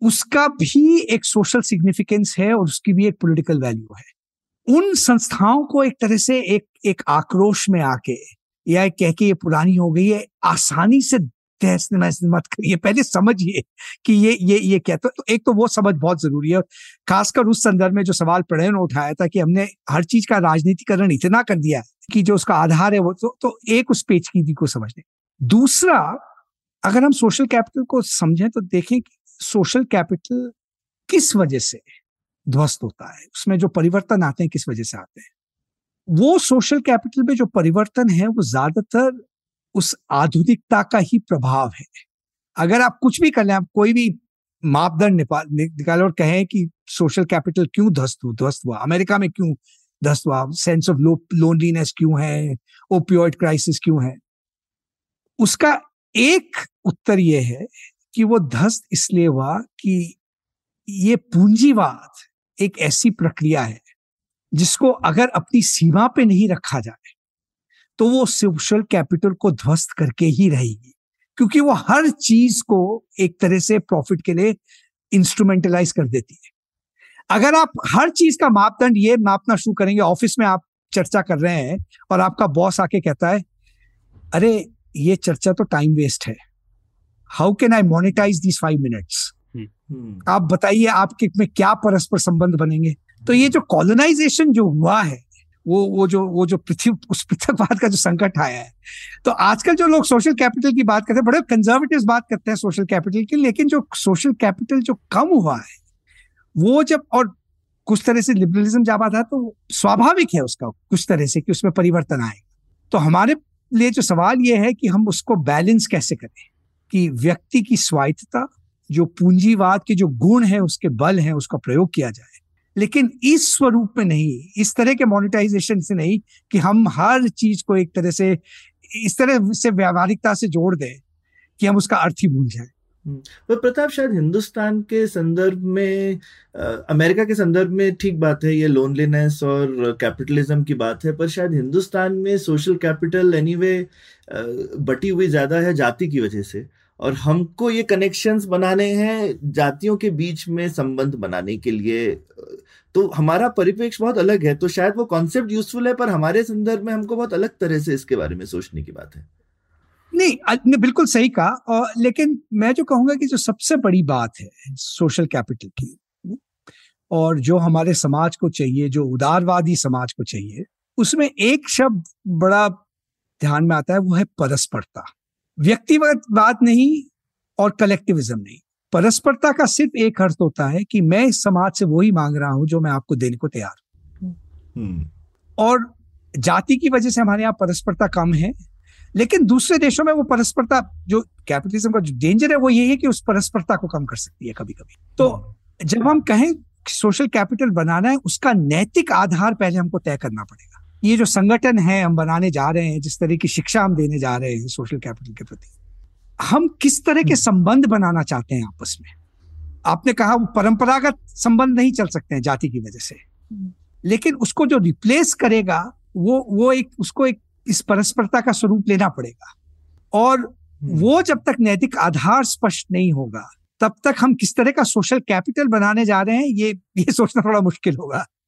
उसका भी एक सोशल सिग्निफिकेंस है और उसकी भी एक पॉलिटिकल वैल्यू है। उन संस्थाओं को एक तरह से एक एक आक्रोश में आके, या कह के ये पुरानी हो गई है, आसानी से तहस नहस मत करिए। पहले समझिए कि ये ये ये क्या तो एक तो वो समझ बहुत ज़रूरी है खासकर उस संदर्भ में जो सवाल प्रणय ने उठाया था कि हमने हर चीज़ का राजनीतिकरण इतना कर दिया कि जो उसका आधार है वो तो, तो एक उस पेचकीदी को समझने। दूसरा अगर हम सोशल कैपिटल को समझें तो देखें कि सोशल कैपिटल किस वजह से ध्वस्त होता है? उसमें जो परिवर्तन आते हैं किस वजह से आते हैं? वो सोशल कैपिटल में जो परिवर्तन है वो ज़्यादातर उस आधुनिकता का ही प्रभाव है। अगर आप कुछ भी कर लें, आप कोई भी मापदंड निकाले और कहें कि सोशल कैपिटल क्यों ध्वस्त ध्वस्त हुआ, अमेरिका में क्यों ध्वस्त हुआ सेंस ऑफ़ लो लोनलीनेस क्यों है ओपियोइड क्राइसिस क्यों है? उसका एक उत्तर यह है कि वो ध्वस्त इसलिए हुआ कि ये पूंजीवाद एक ऐसी प्रक्रिया है जिसको अगर अपनी सीमा पे नहीं रखा जाए तो वो सोशल कैपिटल को ध्वस्त करके ही रहेगी। क्योंकि वो हर चीज़ को एक तरह से प्रॉफिट के लिए इंस्ट्रूमेंटलाइज कर देती है। अगर आप हर चीज़ का मापदंड ये मापना शुरू करेंगे ऑफ़िस में आप चर्चा कर रहे हैं और आपका बॉस आके कहता है अरे ये चर्चा तो टाइम वेस्ट है। How can I monetize this five minutes आप बताइए आपके में क्या परस्पर संबंध बनेंगे? तो ये जो कॉलोनाइजेशन जो हुआ है वो वो जो वो जो पृथ्वी, उस पृथकवाद का जो संकट आया है। तो आजकल जो लोग सोशल कैपिटल की बात करते हैं, बड़े कंजर्वेटिव बात करते हैं सोशल कैपिटल की, लेकिन जो सोशल कैपिटल जो कम हुआ है, वो जब, और कुछ तरह से लिबरलिज्म जब आता है तो स्वाभाविक है उसका, कुछ तरह से कि उसमें परिवर्तन आएगा तो हमारे लिए जो सवाल ये है कि हम उसको बैलेंस कैसे करें? कि व्यक्ति की स्वायत्तता, जो पूंजीवाद के जो गुण है, उसके बल है, उसका प्रयोग किया जाए। लेकिन इस स्वरूप में नहीं इस तरह के मोनिटाइजेशन से नहीं कि हम हर चीज़ को एक तरह से इस तरह से व्यवहारिकता से जोड़ दें कि हम उसका अर्थ ही भूल जाए। तो प्रताप शायद हिंदुस्तान के संदर्भ में आ, अमेरिका के संदर्भ में ठीक बात है ये लोनलीनेस और कैपिटलिज्म की बात है पर शायद हिंदुस्तान में सोशल कैपिटल एनीवे बटी हुई ज़्यादा है जाति की वजह से। और हमको ये कनेक्शंस बनाने हैं जातियों के बीच में संबंध बनाने के लिए। तो हमारा परिप्रेक्ष्य बहुत अलग है तो शायद वो कॉन्सेप्ट यूजफुल है, पर हमारे संदर्भ में हमको बहुत अलग तरह से इसके बारे में सोचने की बात है। नहीं बिल्कुल सही कहा, और लेकिन मैं जो कहूँगा कि जो सबसे बड़ी बात है सोशल कैपिटल की, और जो हमारे समाज को चाहिए, जो उदारवादी समाज को चाहिए, उसमें एक शब्द बड़ा ध्यान में आता है, वो है परस्परता। व्यक्तिगत बात नहीं और कलेक्टिविज्म नहीं। परस्परता का सिर्फ़ एक अर्थ होता है कि मैं इस समाज से वही मांग रहा हूँ जो मैं आपको देने को तैयार हूँ। हम्म। और जाति की वजह से हमारे यहाँ परस्परता कम है लेकिन दूसरे देशों में वो परस्परता जो कैपिटलिज्म का जो डेंजर है वो ये है कि उस परस्परता को कम कर सकती है कभी कभी तो जब हम कहें सोशल कैपिटल बनाना है उसका नैतिक आधार पहले हमको तय करना पड़ेगा। ये जो संगठन है हम बनाने जा रहे हैं जिस तरह की शिक्षा हम देने जा रहे हैं सोशल कैपिटल के प्रति हम किस तरह के संबंध बनाना चाहते हैं आपस में? आपने कहा वो परंपरागत संबंध नहीं चल सकते हैं जाति की वजह से। लेकिन उसको जो रिप्लेस करेगा वो वो एक उसको एक इस परस्परता का स्वरूप लेना पड़ेगा। और हम्म। वो जब तक नैतिक आधार स्पष्ट नहीं होगा तब तक हम किस तरह का सोशल कैपिटल बनाने जा रहे हैं ये ये सोचना थोड़ा मुश्किल होगा। हम्म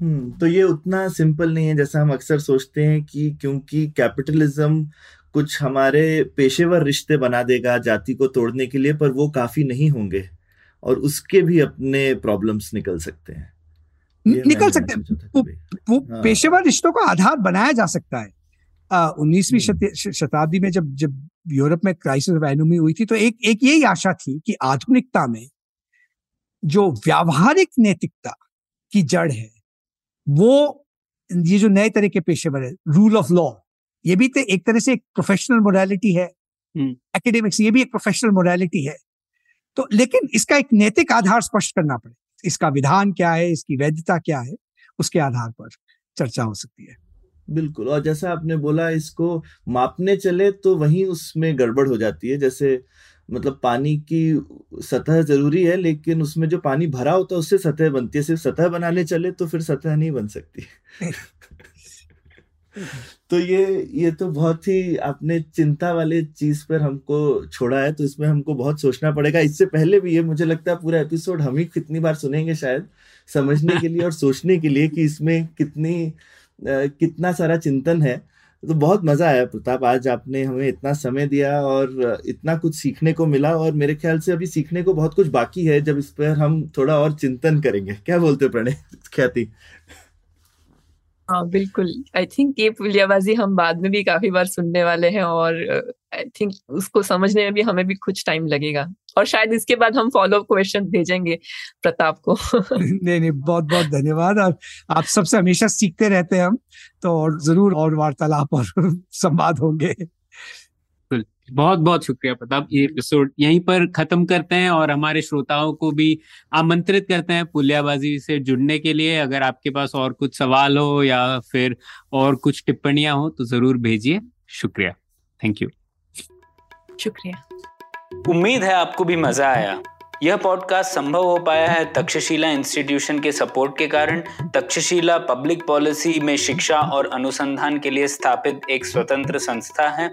तो ये उतना सिंपल नहीं है जैसा हम अक्सर सोचते हैं कि क्योंकि कैपिटलिज्म कुछ हमारे पेशेवर रिश्ते बना देगा जाति को तोड़ने के लिए पर वो काफ़ी नहीं होंगे और उसके भी अपने प्रॉब्लम्स निकल सकते हैं निकल सकते हैं वो, वो हाँ। पेशेवर रिश्तों का आधार बनाया जा सकता है उन्नीसवीं हम्म। शताब्दी में जब जब यूरोप में क्राइसिस ऑफ़ एनोमी हुई थी तो एक एक यही आशा थी कि आधुनिकता में जो व्यावहारिक नैतिकता की जड़ है वो ये जो नए तरह के पेशेवर है रूल ऑफ़ लॉ ये भी तो एक तरह से एक प्रोफेशनल मोरालिटी है। एकेडमिक्स हम्म। ये भी एक प्रोफेशनल मोरालिटी है। तो लेकिन इसका एक नैतिक आधार स्पष्ट करना पड़े। इसका विधान क्या है इसकी वैधता क्या है उसके आधार पर चर्चा हो सकती है। बिल्कुल और जैसा आपने बोला इसको मापने चले तो वहीं उसमें गड़बड़ हो जाती है जैसे मतलब पानी की सतह ज़रूरी है लेकिन उसमें जो पानी भरा होता है उससे सतह बनती है। सिर्फ़ सतह बनाने चले तो फिर सतह नहीं बन सकती। तो ये ये तो बहुत ही आपने चिंता वाले चीज़ पर हमको छोड़ा है तो इसमें हमको बहुत सोचना पड़ेगा। इससे पहले भी ये मुझे लगता है पूरा एपिसोड हम ही कितनी बार सुनेंगे शायद समझने के लिए और सोचने के लिए कि इसमें कितनी आ, कितना सारा चिंतन है। तो बहुत मज़ा आया प्रताप, आज आपने हमें इतना समय दिया और इतना कुछ सीखने को मिला और मेरे ख्याल से अभी सीखने को बहुत कुछ बाकी है, जब इस पर हम थोड़ा और चिंतन करेंगे। क्या बोलते प्रणय? ख्याति। हाँ बिल्कुल। आई थिंक ये पुलियाबाजी हम बाद में भी काफ़ी बार सुनने वाले हैं और आई थिंक उसको समझने में भी हमें भी कुछ टाइम लगेगा। और शायद इसके बाद हम फॉलो क्वेश्चन भेजेंगे प्रताप को। नहीं नहीं, बहुत बहुत धन्यवाद। और आप सबसे हमेशा सीखते रहते हैं हम तो और ज़रूर और वार्तालाप और संवाद होंगे। बहुत बहुत शुक्रिया प्रताप। ये एपिसोड यहीं पर खत्म करते हैं और हमारे श्रोताओं को भी आमंत्रित करते हैं पुलियाबाजी से जुड़ने के लिए। अगर आपके पास और कुछ सवाल हो या फिर और कुछ टिप्पणियाँ हो तो ज़रूर भेजिए। शुक्रिया। थैंक यू शुक्रिया। उम्मीद है आपको भी मज़ा आया। यह पॉडकास्ट संभव हो पाया है तक्षशिला इंस्टीट्यूशन के सपोर्ट के कारण। तक्षशिला पब्लिक पॉलिसी में शिक्षा और अनुसंधान के लिए स्थापित एक स्वतंत्र संस्था है।